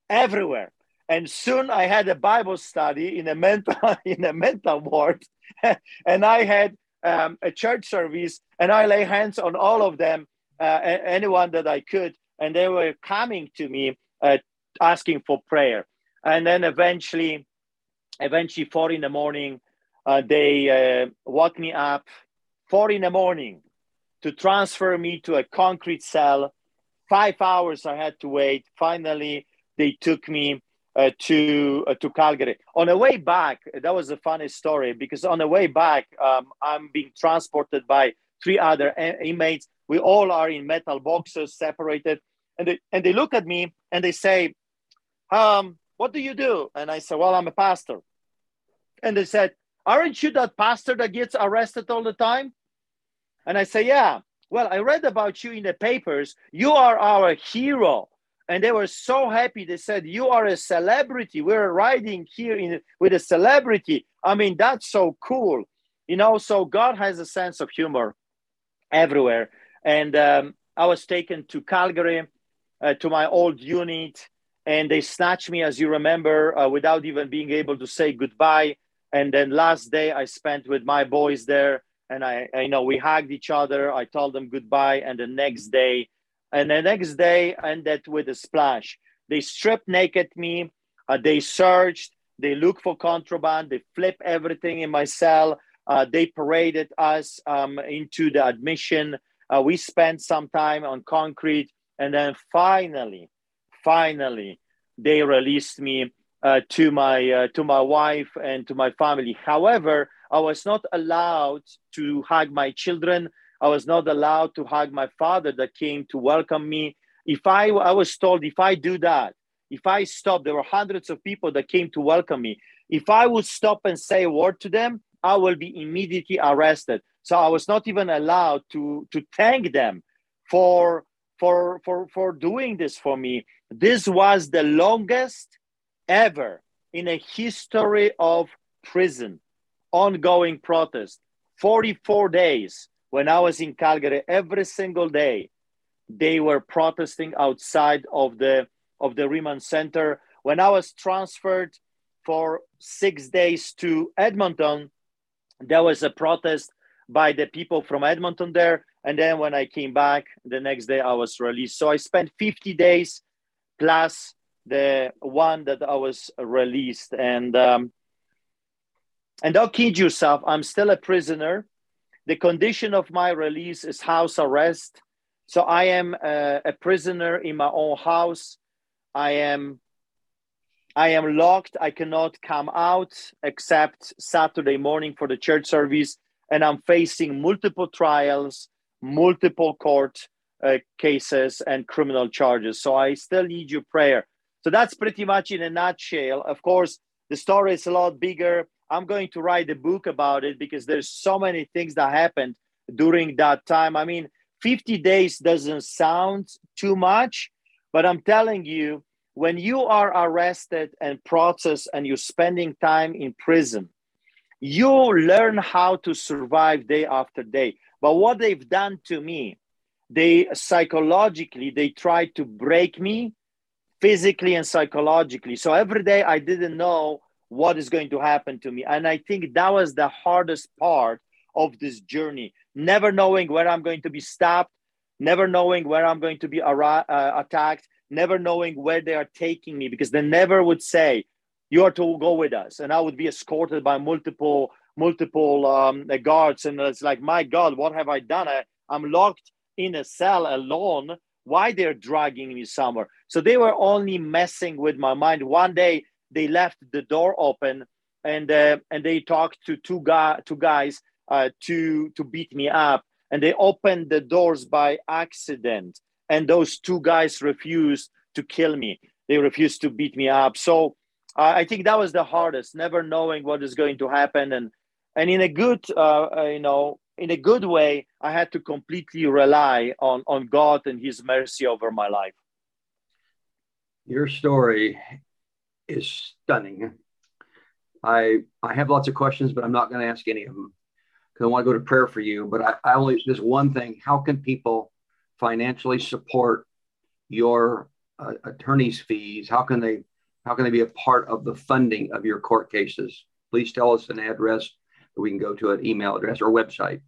everywhere. And soon I had a Bible study in a mental in a mental ward, and I had um, a church service, and I lay hands on all of them, uh, anyone that I could, and they were coming to me uh, asking for prayer. And then eventually, eventually, four in the morning, uh, they uh, woke me up. Four in the morning to transfer me to a concrete cell. Five hours I had to wait. Finally, they took me uh, to uh, to Calgary. On the way back, that was a funny story because on the way back, um, I'm being transported by three other inmates. We all are in metal boxes, separated, and they and they look at me and they say, um, "What do you do?" And I said, "Well, I'm a pastor." And they said, "Aren't you that pastor that gets arrested all the time?" And I say, "Yeah." Well, I read about you in the papers. You are our hero and they were so happy. They said, "You are a celebrity. We're riding here in with a celebrity." I mean, that's so cool, you know. So God has a sense of humor everywhere, and um, I was taken to Calgary uh, to my old unit, and they snatched me, as you remember, uh, without even being able to say goodbye. And then last day I spent with my boys there, and I, I you know, we hugged each other. I told them goodbye, and the next day and the next day ended with a splash. They stripped naked me. Uh, they searched. They looked for contraband. They flipped everything in my cell. Uh, they paraded us um, into the admission. Uh, we spent some time on concrete, and then finally, finally, they released me uh, to my uh, to my wife and to my family. However, I was not allowed to hug my children. I was not allowed to hug my father that came to welcome me. If I, I was told if I do that, if I stop, there were hundreds of people that came to welcome me. If I would stop and say a word to them, I will be immediately arrested. So I was not even allowed to to thank them for for for for doing this for me. This was the longest ever in a history of prison, ongoing protest. 44 days when I was in Calgary, every single day, they were protesting outside of the of the Remand Center. When I was transferred for six days to Edmonton, there was a protest by the people from Edmonton there. And then when I came back the next day, I was released. So I spent 50 days plus the one that I was released. And um, and don't kid yourself, I'm still a prisoner. The condition of my release is house arrest. So I am a, a prisoner in my own house. I am I am locked. I cannot come out except Saturday morning for the church service, and I'm facing multiple trials, multiple court uh, cases, and criminal charges. So I still need your prayer. So that's pretty much in a nutshell. Of course, the story is a lot bigger. I'm going to write a book about it because there's so many things that happened during that time. I mean, 50 days doesn't sound too much, but I'm telling you, when you are arrested and processed and you're spending time in prison, you learn how to survive day after day. But what they've done to me, they psychologically, they tried to break me physically and psychologically. So every day I didn't know what is going to happen to me. And I think that was the hardest part of this journey. Never knowing where I'm going to be stopped, never knowing where I'm going to be ar- uh, attacked, never knowing where they are taking me because they never would say, you are to go with us. And I would be escorted by multiple, multiple um, guards. And it's like, my God, what have I done? I, I'm locked in a cell alone. Why they're dragging me somewhere? So they were only messing with my mind. One day they left the door open and uh, and they talked to two guy two guys uh, to to beat me up. And they opened the doors by accident. And those two guys refused to kill me. They refused to beat me up. So uh, i think that was the hardest never knowing what is going to happen. And and in a good uh, uh, you know in a good way i had to completely rely on on god and his mercy over my life. Your story is stunning. I I have lots of questions, but I'm not going to ask any of them because I want to go to prayer for you. But I, I only just one thing: how can people financially support your uh, attorney's fees? How can they how can they be a part of the funding of your court cases? Please tell us an address that we can go to an email address or website.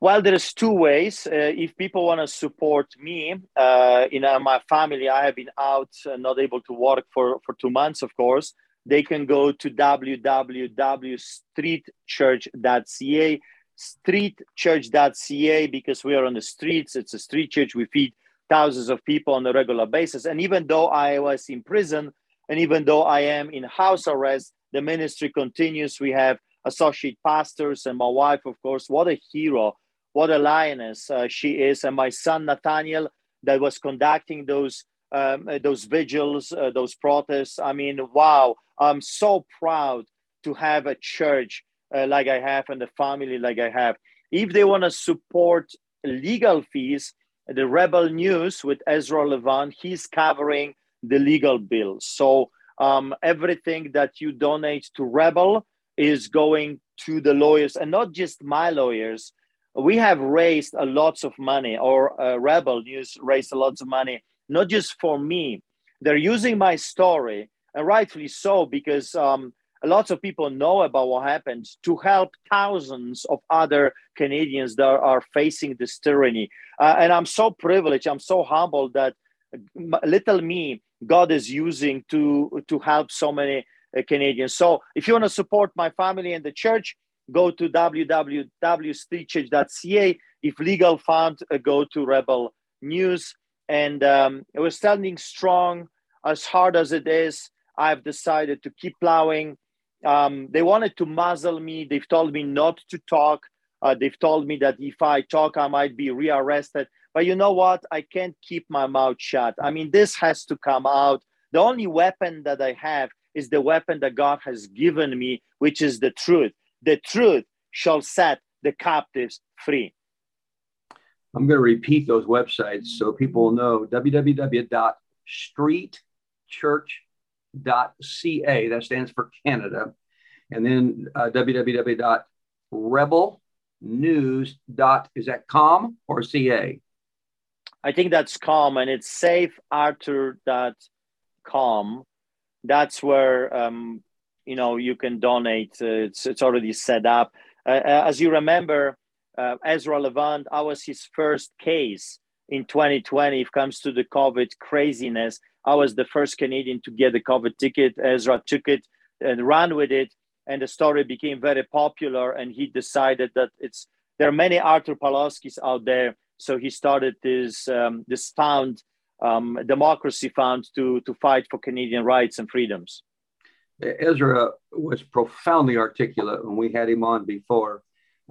Well, there's two ways. Uh, if people want to support me, uh, in uh, my family, I have been out, uh, not able to work for, for two months, of course. They can go to www.streetchurch.ca, streetchurch.ca, because we are on the streets. It's a street church. We feed thousands of people on a regular basis. And even though I was in prison, and even though I am in house arrest, the ministry continues. We have associate pastors and my wife, of course. What a hero what a lioness uh, she is. And my son Nathaniel, that was conducting those um, uh, those vigils, uh, those protests. I mean, wow! I'm so proud to have a church uh, like I have and a family like I have. If they want to support legal fees, the Rebel News with Ezra Levant, he's covering the legal bills. So um, everything that you donate to Rebel is going to the lawyers, and not just my lawyers we have raised a lots of money, or uh, Rebel News raised a lots of money, not just for me. They're using my story, and rightfully so, because um, lots of people know about what happened to help thousands of other Canadians that are facing this tyranny. Uh, and I'm so privileged, I'm so humbled that little me, God is using to, to help so many uh, Canadians. So if you want to support my family and the church, go to www.streetchurch.ca. If legal fund, uh, go to Rebel News. And um, we're standing strong as hard as it is. I've decided to keep plowing. Um, they wanted to muzzle me. They've told me not to talk. Uh, they've told me that if I talk, I might be rearrested. But you know what? I can't keep my mouth shut. I mean, this has to come out. The only weapon that I have is the weapon that God has given me, which is the truth the truth shall set the captives free. I'm going to repeat those websites so people will know www.streetchurch.ca That stands for Canada. And then uh, www.rebelnews. Is that com or ca? I think that's com, and it's saveartur.com. That's where um, you know you can donate. Uh, it's it's already set up. Uh, uh as you remember, uh, Ezra Levant, I was his first case in 2020. If it comes to the COVID craziness, I was the first Canadian to get the COVID ticket. Ezra took it and ran with it, and the story became very popular. And he decided that it's there are many Artur Pawlowskis out there, so he started this um, this fund, um, democracy fund, to to fight for Canadian rights and freedoms. Ezra was profoundly articulate when we had him on before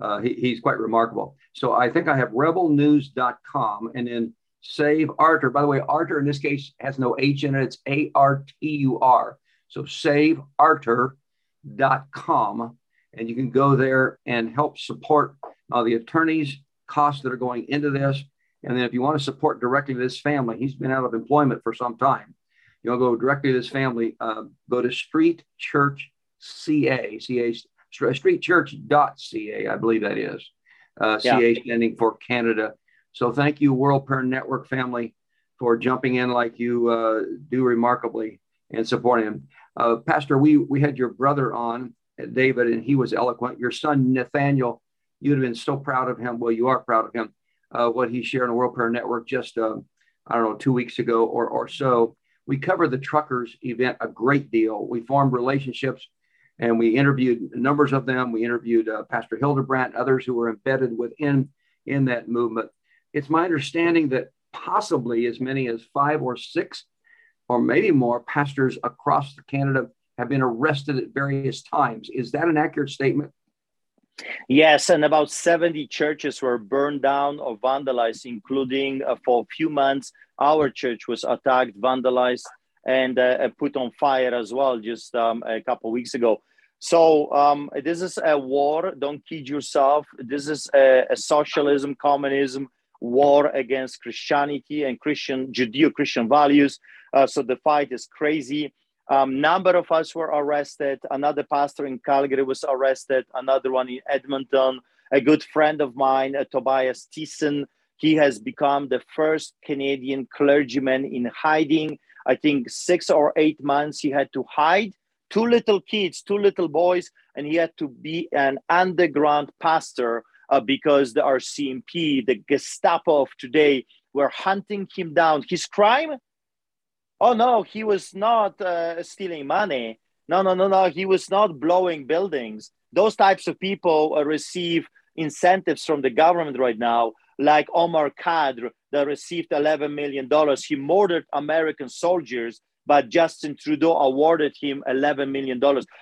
uh, he, he's quite remarkable. So I think I have rebelnews.com and then save Artur. By the way, Artur in this case has no H in it, it's A R T U R. So saveartur.com. And you can go there and help support uh, the attorneys' costs that are going into this. And then if you want to support directly this family, he's been out of employment for some time. You want to go directly to this family, uh, go to Street Church CA, CA streetchurch.ca, I believe that is. Uh, yeah. CA standing for Canada. So thank you, World Prayer Network family, for jumping in like you uh, do remarkably and supporting him. Uh, Pastor, we we had your brother on, David, and he was eloquent. Your son Nathaniel, you'd have been so proud of him. Well, you are proud of him. Uh, what he shared on World Prayer Network just uh, I don't know two weeks ago or or so. We covered the truckers event a great deal. We formed relationships and we interviewed numbers of them. We interviewed uh, Pastor Hildebrandt, others who were embedded within in that movement. It's my understanding that possibly as many as five or six, or maybe more, pastors across Canada have been arrested at various times. Is that an accurate statement? Yes, and about 70 churches were burned down or vandalized, including uh, for a few months, our church was attacked, vandalized, and uh, put on fire as well just um, a couple weeks ago. So um, this is a war. Don't kid yourself. This is a, a socialism, communism war against Christianity and Christian Judeo-Christian values. Uh, so the fight is crazy. Um, number of us were arrested. Another pastor in Calgary was arrested. Another one in Edmonton. A good friend of mine, uh, Tobias Tissen, he has become the first Canadian clergyman in hiding I think six or eight months he had to hide two little kids, two little boys, and he had to be an underground pastor uh, because the RCMP, the Gestapo of today, were hunting him down. His crime? Oh no, he was not uh, stealing money. No, no, no, no. He was not blowing buildings. Those types of people uh, receive incentives from the government right now like Omar Khadr that received $11 million. He murdered American soldiers, but Justin Trudeau awarded him $11 million.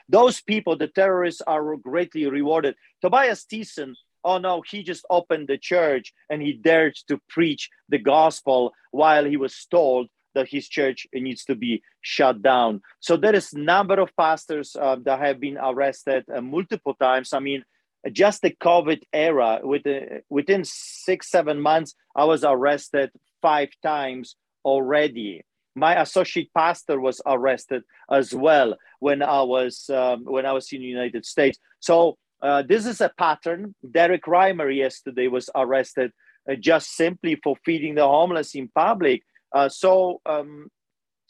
Those people, the terrorists, are greatly rewarded. Tobias Tissen, oh no, he just opened the church and he dared to preach the gospel while he was told that his church needs to be shut down. So there is number of pastors uh, that have been arrested uh, multiple times. I mean, just the COVID era, within, within six, seven months, I was arrested five times already. My associate pastor was arrested as well when I was um, when I was in the United States. So uh, this is a pattern. Derek Reimer yesterday was arrested uh, just simply for feeding the homeless in public. Uh, so um,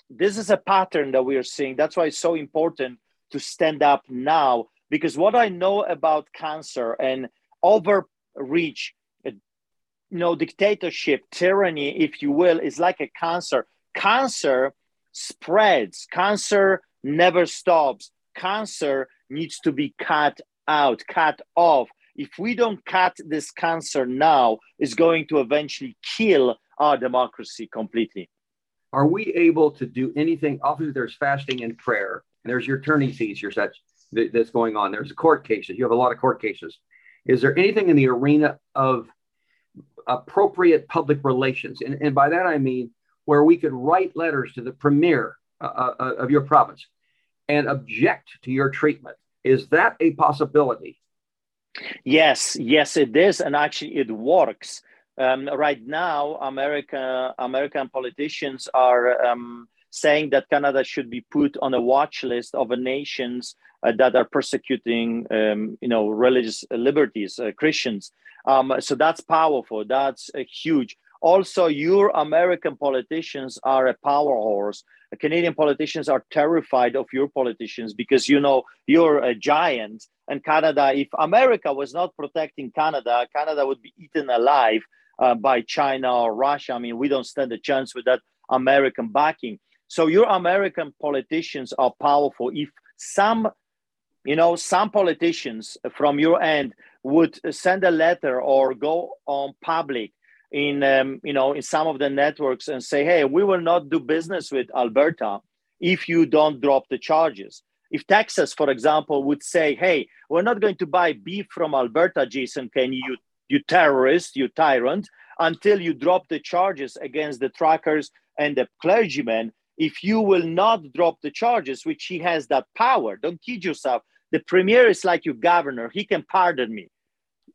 this is a pattern that we are seeing. That's why it's so important to stand up now because what I know about cancer and overreach, uh, you know, dictatorship, tyranny, if you will, is like a cancer. Cancer spreads. Cancer never stops. Cancer needs to be cut out, cut off. If we don't cut this cancer now, it's going to eventually kill our democracy completely. Are we able to do anything? Obviously, there's fasting and prayer, and there's your attorney fees, your such that's going on. There's court cases. You have a lot of court cases. Is there anything in the arena of appropriate public relations? And, and by that I mean where we could write letters to the premier uh, uh, of your province and object to your treatment. Is that a possibility? Yes, yes, it is. And actually, it works. Um, right now, America, American politicians are um, saying that Canada should be put on a watch list of nations uh, that are persecuting, um, you know, religious liberties, uh, Christians. Um, so that's powerful. That's uh, huge. Also, your American politicians are a power horse. Canadian politicians are terrified of your politicians because you know you're a giant. And Canada, if America was not protecting Canada, Canada would be eaten alive uh, by China or Russia. I mean, we don't stand a chance with that American backing. So your American politicians are powerful. If some, you know, some politicians from your end would send a letter or go on public in um, you know in some of the networks and say hey we will not do business with alberta if you don't drop the charges if texas for example would say hey we're not going to buy beef from alberta jason can you you terrorist you tyrant until you drop the charges against the truckers and the clergymen if you will not drop the charges which he has that power don't kid yourself the premier is like your governor he can pardon me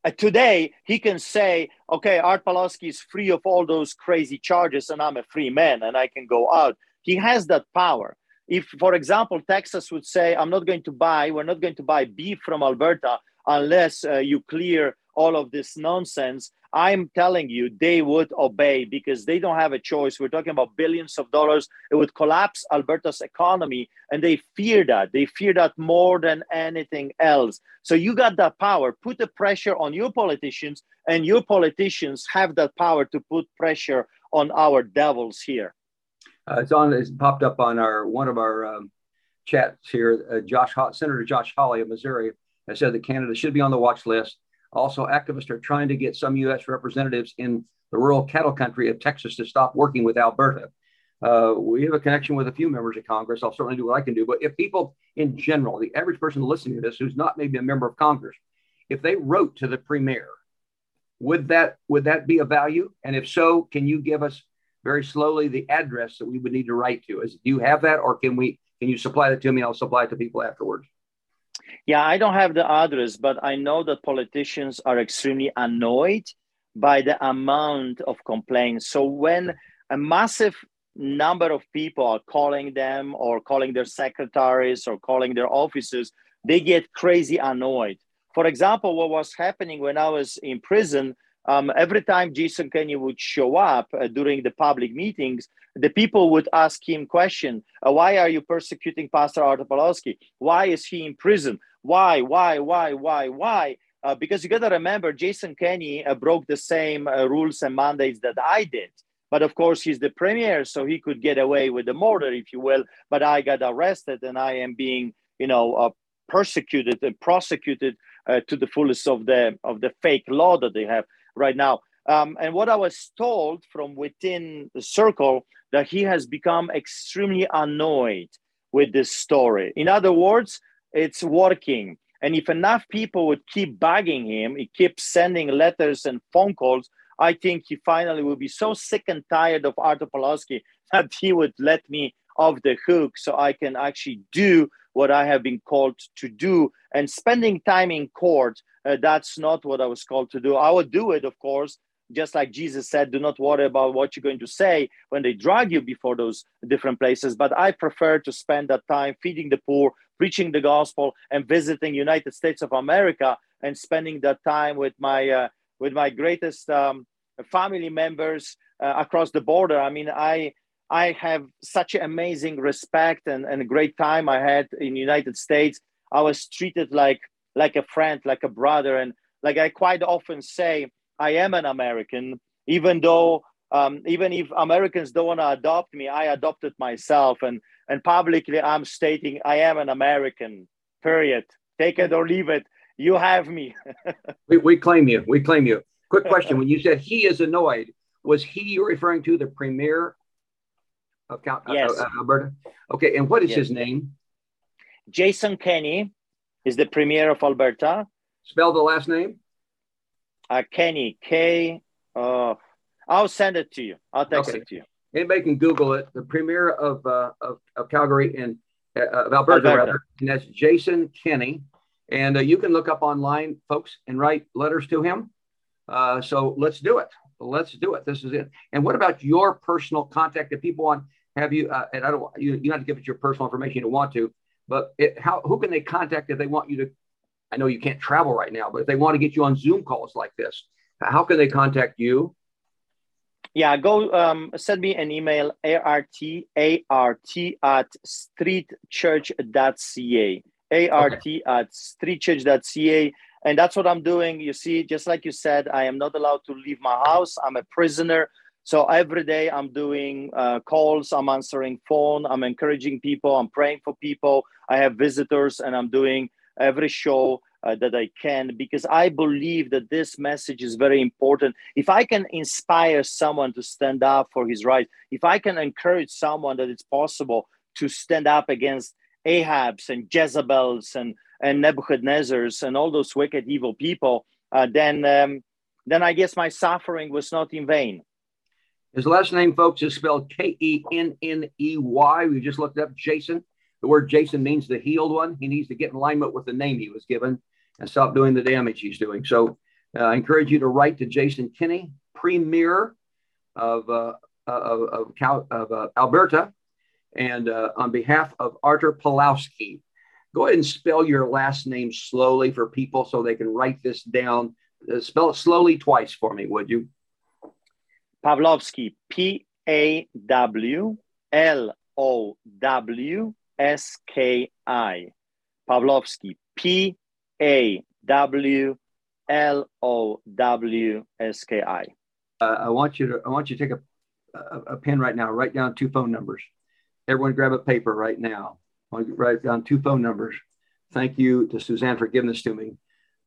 uh, today he can say, okay, Art Pawlowski is free of all those crazy charges and I'm a free man and I can go out. He has that power. If, for example, Texas would say, I'm not going to buy, we're not going to buy beef from Alberta unless uh, you clear all of this nonsense, I'm telling you, they would obey because they don't have a choice. We're talking about billions of dollars. It would collapse Alberta's economy, and they fear that. They fear that more than anything else. So you got that power. Put the pressure on your politicians, and your politicians have that power to put pressure on our devils here. Uh, it's on. It's popped up on our one of our um, chats here. Uh, Josh Senator Josh Hawley of Missouri has said that Canada should be on the watch list also, activists are trying to get some U.S. representatives in the rural cattle country of Texas to stop working with Alberta. Uh, we have a connection with a few members of Congress. I'll certainly do what I can do. But if people in general, the average person listening to this who's not maybe a member of Congress, if they wrote to the premier, would that would that be a value? And if so, can you give us very slowly the address that we would need to write to? Is do you have that, or can we can you supply that to me? I'll supply it to people afterwards. Yeah, I don't have the address, but I know that politicians are extremely annoyed by the amount of complaints. So when a massive number of people are calling them or calling their secretaries or calling their offices, they get crazy annoyed. For example, what was happening when I was in prison, um, every time Jason Kenney would show up uh, during the public meetings, the people would ask him question, uh, why are you persecuting Pastor Artur Pawlowski? Why is he in prison? Why, why, why, why, why? Uh, because you got to remember, Jason Kenney uh, broke the same uh, rules and mandates that I did. But of course, he's the premier, so he could get away with the murder, if you will. But I got arrested, and I am being, you know, uh, persecuted and prosecuted to the fullest of the of the fake law that they have right now. Um, and what I was told from within the circle that he has become extremely annoyed with this story. In other words, it's working. And if enough people would keep bugging him, he keeps sending letters and phone calls, I think he finally will be so sick and tired of Artur Pawlowski that he would let me off the hook so I can actually do what I have been called to do. And spending time in court uh, that's not what I was called to do. I would do it, of course, just like Jesus said, do not worry about what you're going to say when they drag you before those different places. But I prefer to spend that time feeding the poor, preaching the gospel, and visiting United States of America, and spending that time with my uh, with my greatest um, family members uh, across the border. I mean, I I have such amazing respect and, and a great time I had in the United States. I was treated like like a friend, like a brother. And like I quite often say, I am an American, even though um, even if Americans don't want to adopt me, I adopted myself, and and publicly I'm stating I am an American. Period. Take it or leave it. You have me. we, we claim you. We claim you. Quick question: When you said he is annoyed, was he referring to the premier of Count, uh, yes. uh, Alberta? Okay, and what is yes. his name? Jason Kenney is the premier of Alberta. Spell the last name. Uh, Kenney, K. Uh, I'll send it to you. I'll text okay. it to you. Anybody can Google it. The premier of uh, of, of, Calgary and uh, of Alberta, Alberta, rather, and that's Jason Kenney. And uh, you can look up online, folks, and write letters to him. Uh, so let's do it. let's do it. This is it. And what about your personal contact? If people want have you, uh, and I don't, you, you have to give us your personal information. You don't want to, but it, how who can they contact if they want you to? I know you can't travel right now, but if they want to get you on Zoom calls like this, how can they contact you? Yeah, go um, send me an email, art, art at streetchurch.ca, art okay. at streetchurch.ca. And that's what I'm doing. You see, just like you said, I am not allowed to leave my house. I'm a prisoner. So every day I'm doing uh, calls, I'm answering phone, I'm encouraging people, I'm praying for people. I have visitors, and I'm doing every show uh, that I can because I believe that this message is very important. If I can inspire someone to stand up for his rights, if I can encourage someone that it's possible to stand up against Ahabs and Jezebels and, and Nebuchadnezzars and all those wicked, evil people, uh, then, um, then I guess my suffering was not in vain. His last name, folks, is spelled K E N N E Y. We just looked up Jason. The word Jason means the healed one. He needs to get in alignment with the name he was given and stop doing the damage he's doing. So uh, I encourage you to write to Jason Kenney, Premier of, uh, of, of, Cal, of uh, Alberta, and uh, on behalf of Artur Pawlowski. Go ahead and spell your last name slowly for people so they can write this down. Uh, spell it slowly twice for me, would you? Pawlowski, P A W L O W S K I. Pawlowski, P A W L O W S K I. Uh, I want you to I want you to take a, a, a, pen right now. Write down two phone numbers. Everyone, grab a paper right now. I'll write down two phone numbers. Thank you to Suzanne for giving this to me.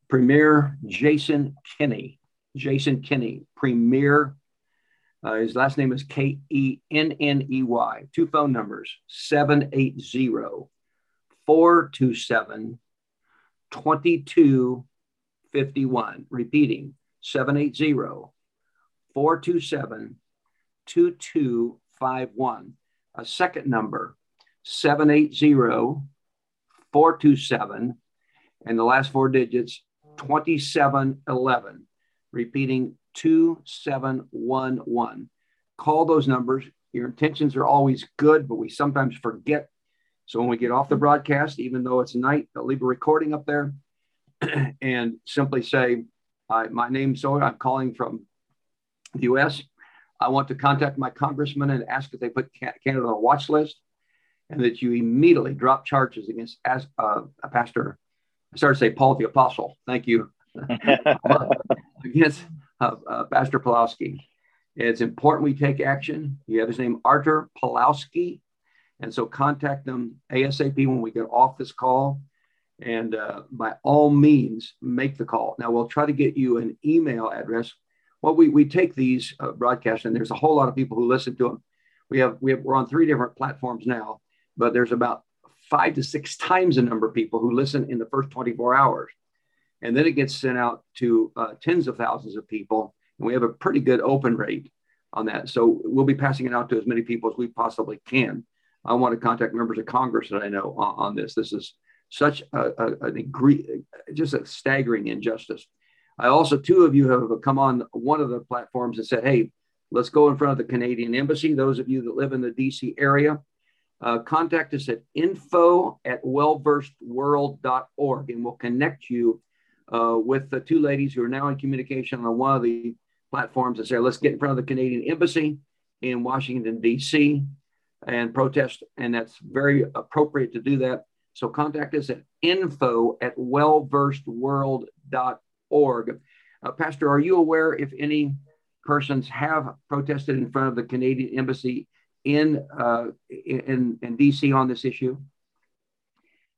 Premier Jason Kenney. Jason Kenney, Premier. Uh, his last name is K E N N E Y. Two phone numbers 780 427 2251. Repeating 780 427 2251. A second number 780 427 and the last four digits 2711. Repeating 2711. Call those numbers. Your intentions are always good, but we sometimes forget so when we get off the broadcast, even though it's night, I'll leave a recording up there and simply say, my name's so I'm calling from the US. I want to contact my congressman and ask if they put Canada on a watch list and that you immediately drop charges against as, uh, a pastor. I started to say Paul the Apostle. Thank you. against uh, uh, Pastor Pawlowski. It's important we take action. You have his name, Artur Pawlowski. And so contact them ASAP when we get off this call. And uh, by all means, make the call. Now, we'll try to get you an email address. Well, we, we take these uh, broadcasts, and there's a whole lot of people who listen to them. We have, we have, we're on three different platforms now, but there's about five to six times the number of people who listen in the first 24 hours. And then it gets sent out to uh, tens of thousands of people. And we have a pretty good open rate on that. So we'll be passing it out to as many people as we possibly can. I want to contact members of Congress that I know on, on this. This is such a, a, an agree, just a staggering injustice. I also, two of you have come on one of the platforms and said, hey, let's go in front of the Canadian Embassy. Those of you that live in the DC area, uh, contact us at info at wellversedworld.org and we'll connect you uh, with the two ladies who are now in communication on one of the platforms and say, let's get in front of the Canadian Embassy in Washington, D.C and protest, and that's very appropriate to do that. So contact us at info at wellversedworld.org. Uh, Pastor, are you aware if any persons have protested in front of the Canadian Embassy in uh, in, in DC on this issue?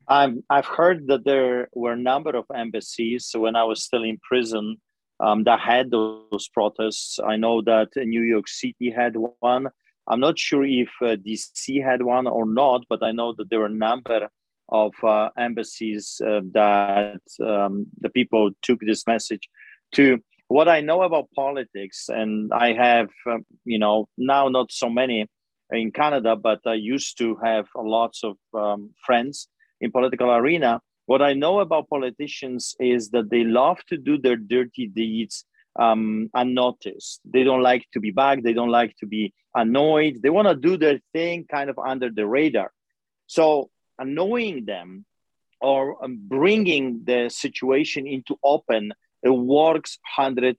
Um, I've heard that there were a number of embassies when I was still in prison um, that had those protests. I know that New York City had one. I'm not sure if uh, DC had one or not, but I know that there were a number of uh, embassies uh, that um, the people took this message to. What I know about politics, and I have, um, you know, now not so many in Canada, but I used to have lots of um, friends in political arena. What I know about politicians is that they love to do their dirty deeds um, unnoticed. They don't like to be back. They don't like to be annoyed. They want to do their thing kind of under the radar. So annoying them or um, bringing the situation into open, it works 100%.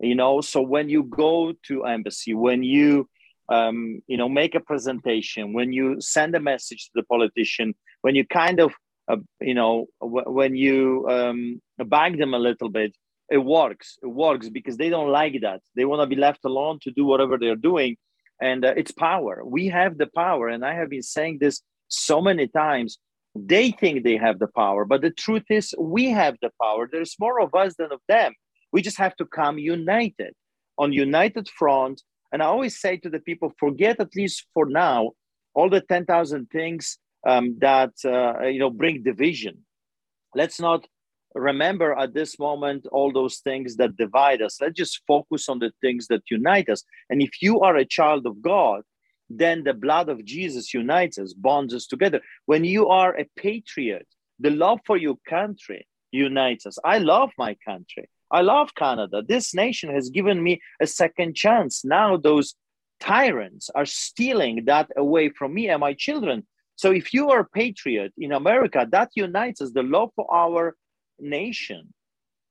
You know, so when you go to embassy, when you um, you know make a presentation, when you send a message to the politician, when you kind of uh, you know w- when you um, bang them a little bit, it works. It works because they don't like that. They want to be left alone to do whatever they're doing. And uh, it's power. We have the power. And I have been saying this so many times. They think they have the power, but the truth is, we have the power. There's more of us than of them. We just have to come united on united front. And I always say to the people, forget at least for now all the 10,000 things um, that uh, you know bring division. Let's not remember at this moment all those things that divide us. Let's just focus on the things that unite us. And if you are a child of God, then the blood of Jesus unites us, bonds us together. When you are a patriot, the love for your country unites us. I love my country. I love Canada. This nation has given me a second chance. Now those tyrants are stealing that away from me and my children. So if you are a patriot in America, that unites us. The love for our nation,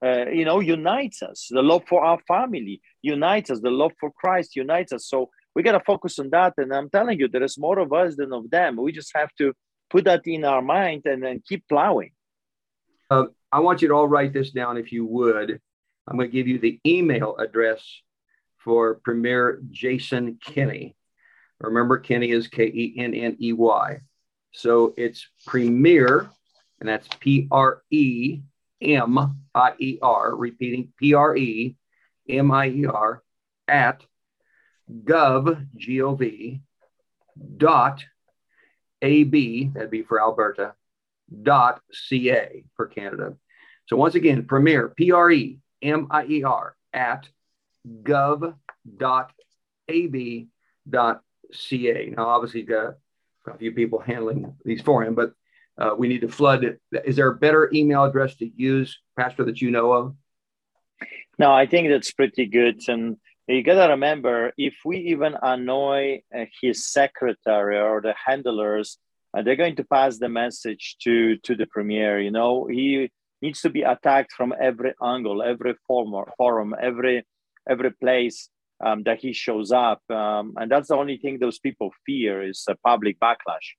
uh, you know, unites us. The love for our family unites us. The love for Christ unites us. So we got to focus on that. And I'm telling you, there is more of us than of them. We just have to put that in our mind and then keep plowing. Uh, I want you to all write this down if you would. I'm going to give you the email address for Premier Jason Kenney. Remember, Kenney is K E N N E Y. So it's Premier, and that's P R E M I E R, repeating P R E M I E R, at gov, G O V, dot AB, that'd be for Alberta, dot CA for Canada. So once again, Premier, P R E M I E R, at gov dot AB dot CA. Now, obviously, he's got a few people handling these for him, but uh, we need to flood it. Is there a better email address to use, Pastor, that you know of? No, I think that's pretty good. And you got to remember if we even annoy uh, his secretary or the handlers, uh, they're going to pass the message to, to the premier. You know, he needs to be attacked from every angle, every forum, forum every, every place um, that he shows up. Um, and that's the only thing those people fear is a public backlash.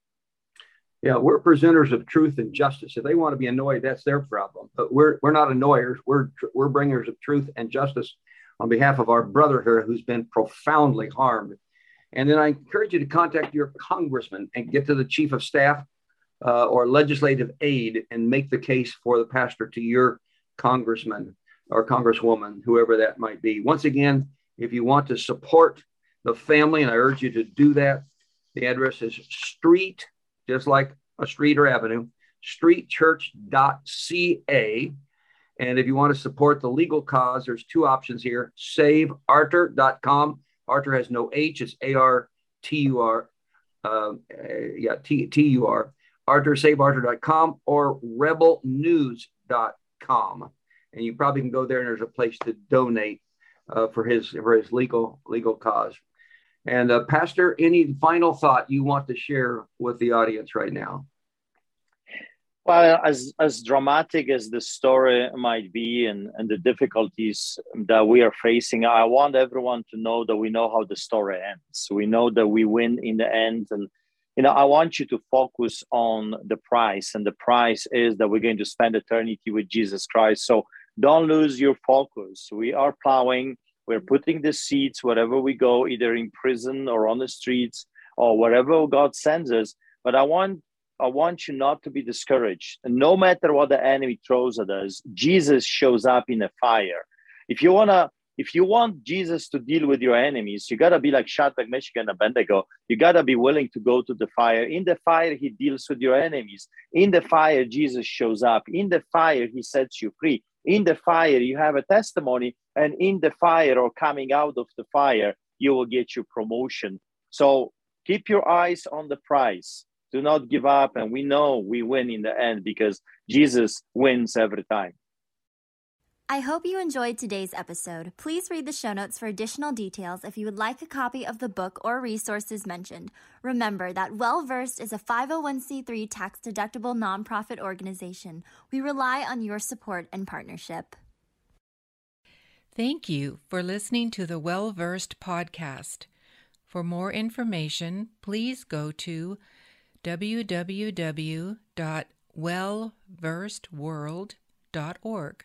Yeah, we're presenters of truth and justice. If they want to be annoyed, that's their problem. But we're we're not annoyers. We're we're bringers of truth and justice on behalf of our brother here who's been profoundly harmed. And then I encourage you to contact your congressman and get to the chief of staff uh, or legislative aide and make the case for the pastor to your congressman or congresswoman, whoever that might be. Once again, if you want to support the family, and I urge you to do that, the address is street just like a street or avenue, streetchurch.ca. And if you want to support the legal cause, there's two options here saveartur.com. Artur has no H, it's A R T U R. Uh, yeah, T U R. Artur, saveartur.com or rebelnews.com. And you probably can go there and there's a place to donate uh, for his for his legal legal cause. And uh, Pastor, any final thought you want to share with the audience right now? Well, as as dramatic as the story might be, and and the difficulties that we are facing, I want everyone to know that we know how the story ends. We know that we win in the end, and you know I want you to focus on the price, and the price is that we're going to spend eternity with Jesus Christ. So don't lose your focus. We are plowing we're putting the seeds wherever we go, either in prison or on the streets or wherever God sends us. But I want I want you not to be discouraged. No matter what the enemy throws at us, Jesus shows up in a fire. If you wanna if you want Jesus to deal with your enemies, you gotta be like Shadrach, Meshach, and Abednego. You gotta be willing to go to the fire. In the fire, he deals with your enemies. In the fire, Jesus shows up. In the fire, he sets you free in the fire you have a testimony and in the fire or coming out of the fire you will get your promotion. So keep your eyes on the prize do not give up and we know we win in the end because jesus wins every time I hope you enjoyed today's episode. Please read the show notes for additional details if you would like a copy of the book or resources mentioned. Remember that Well Versed is a 501c3 tax deductible nonprofit organization. We rely on your support and partnership. Thank you for listening to the Well Versed podcast. For more information, please go to www.wellversedworld.org.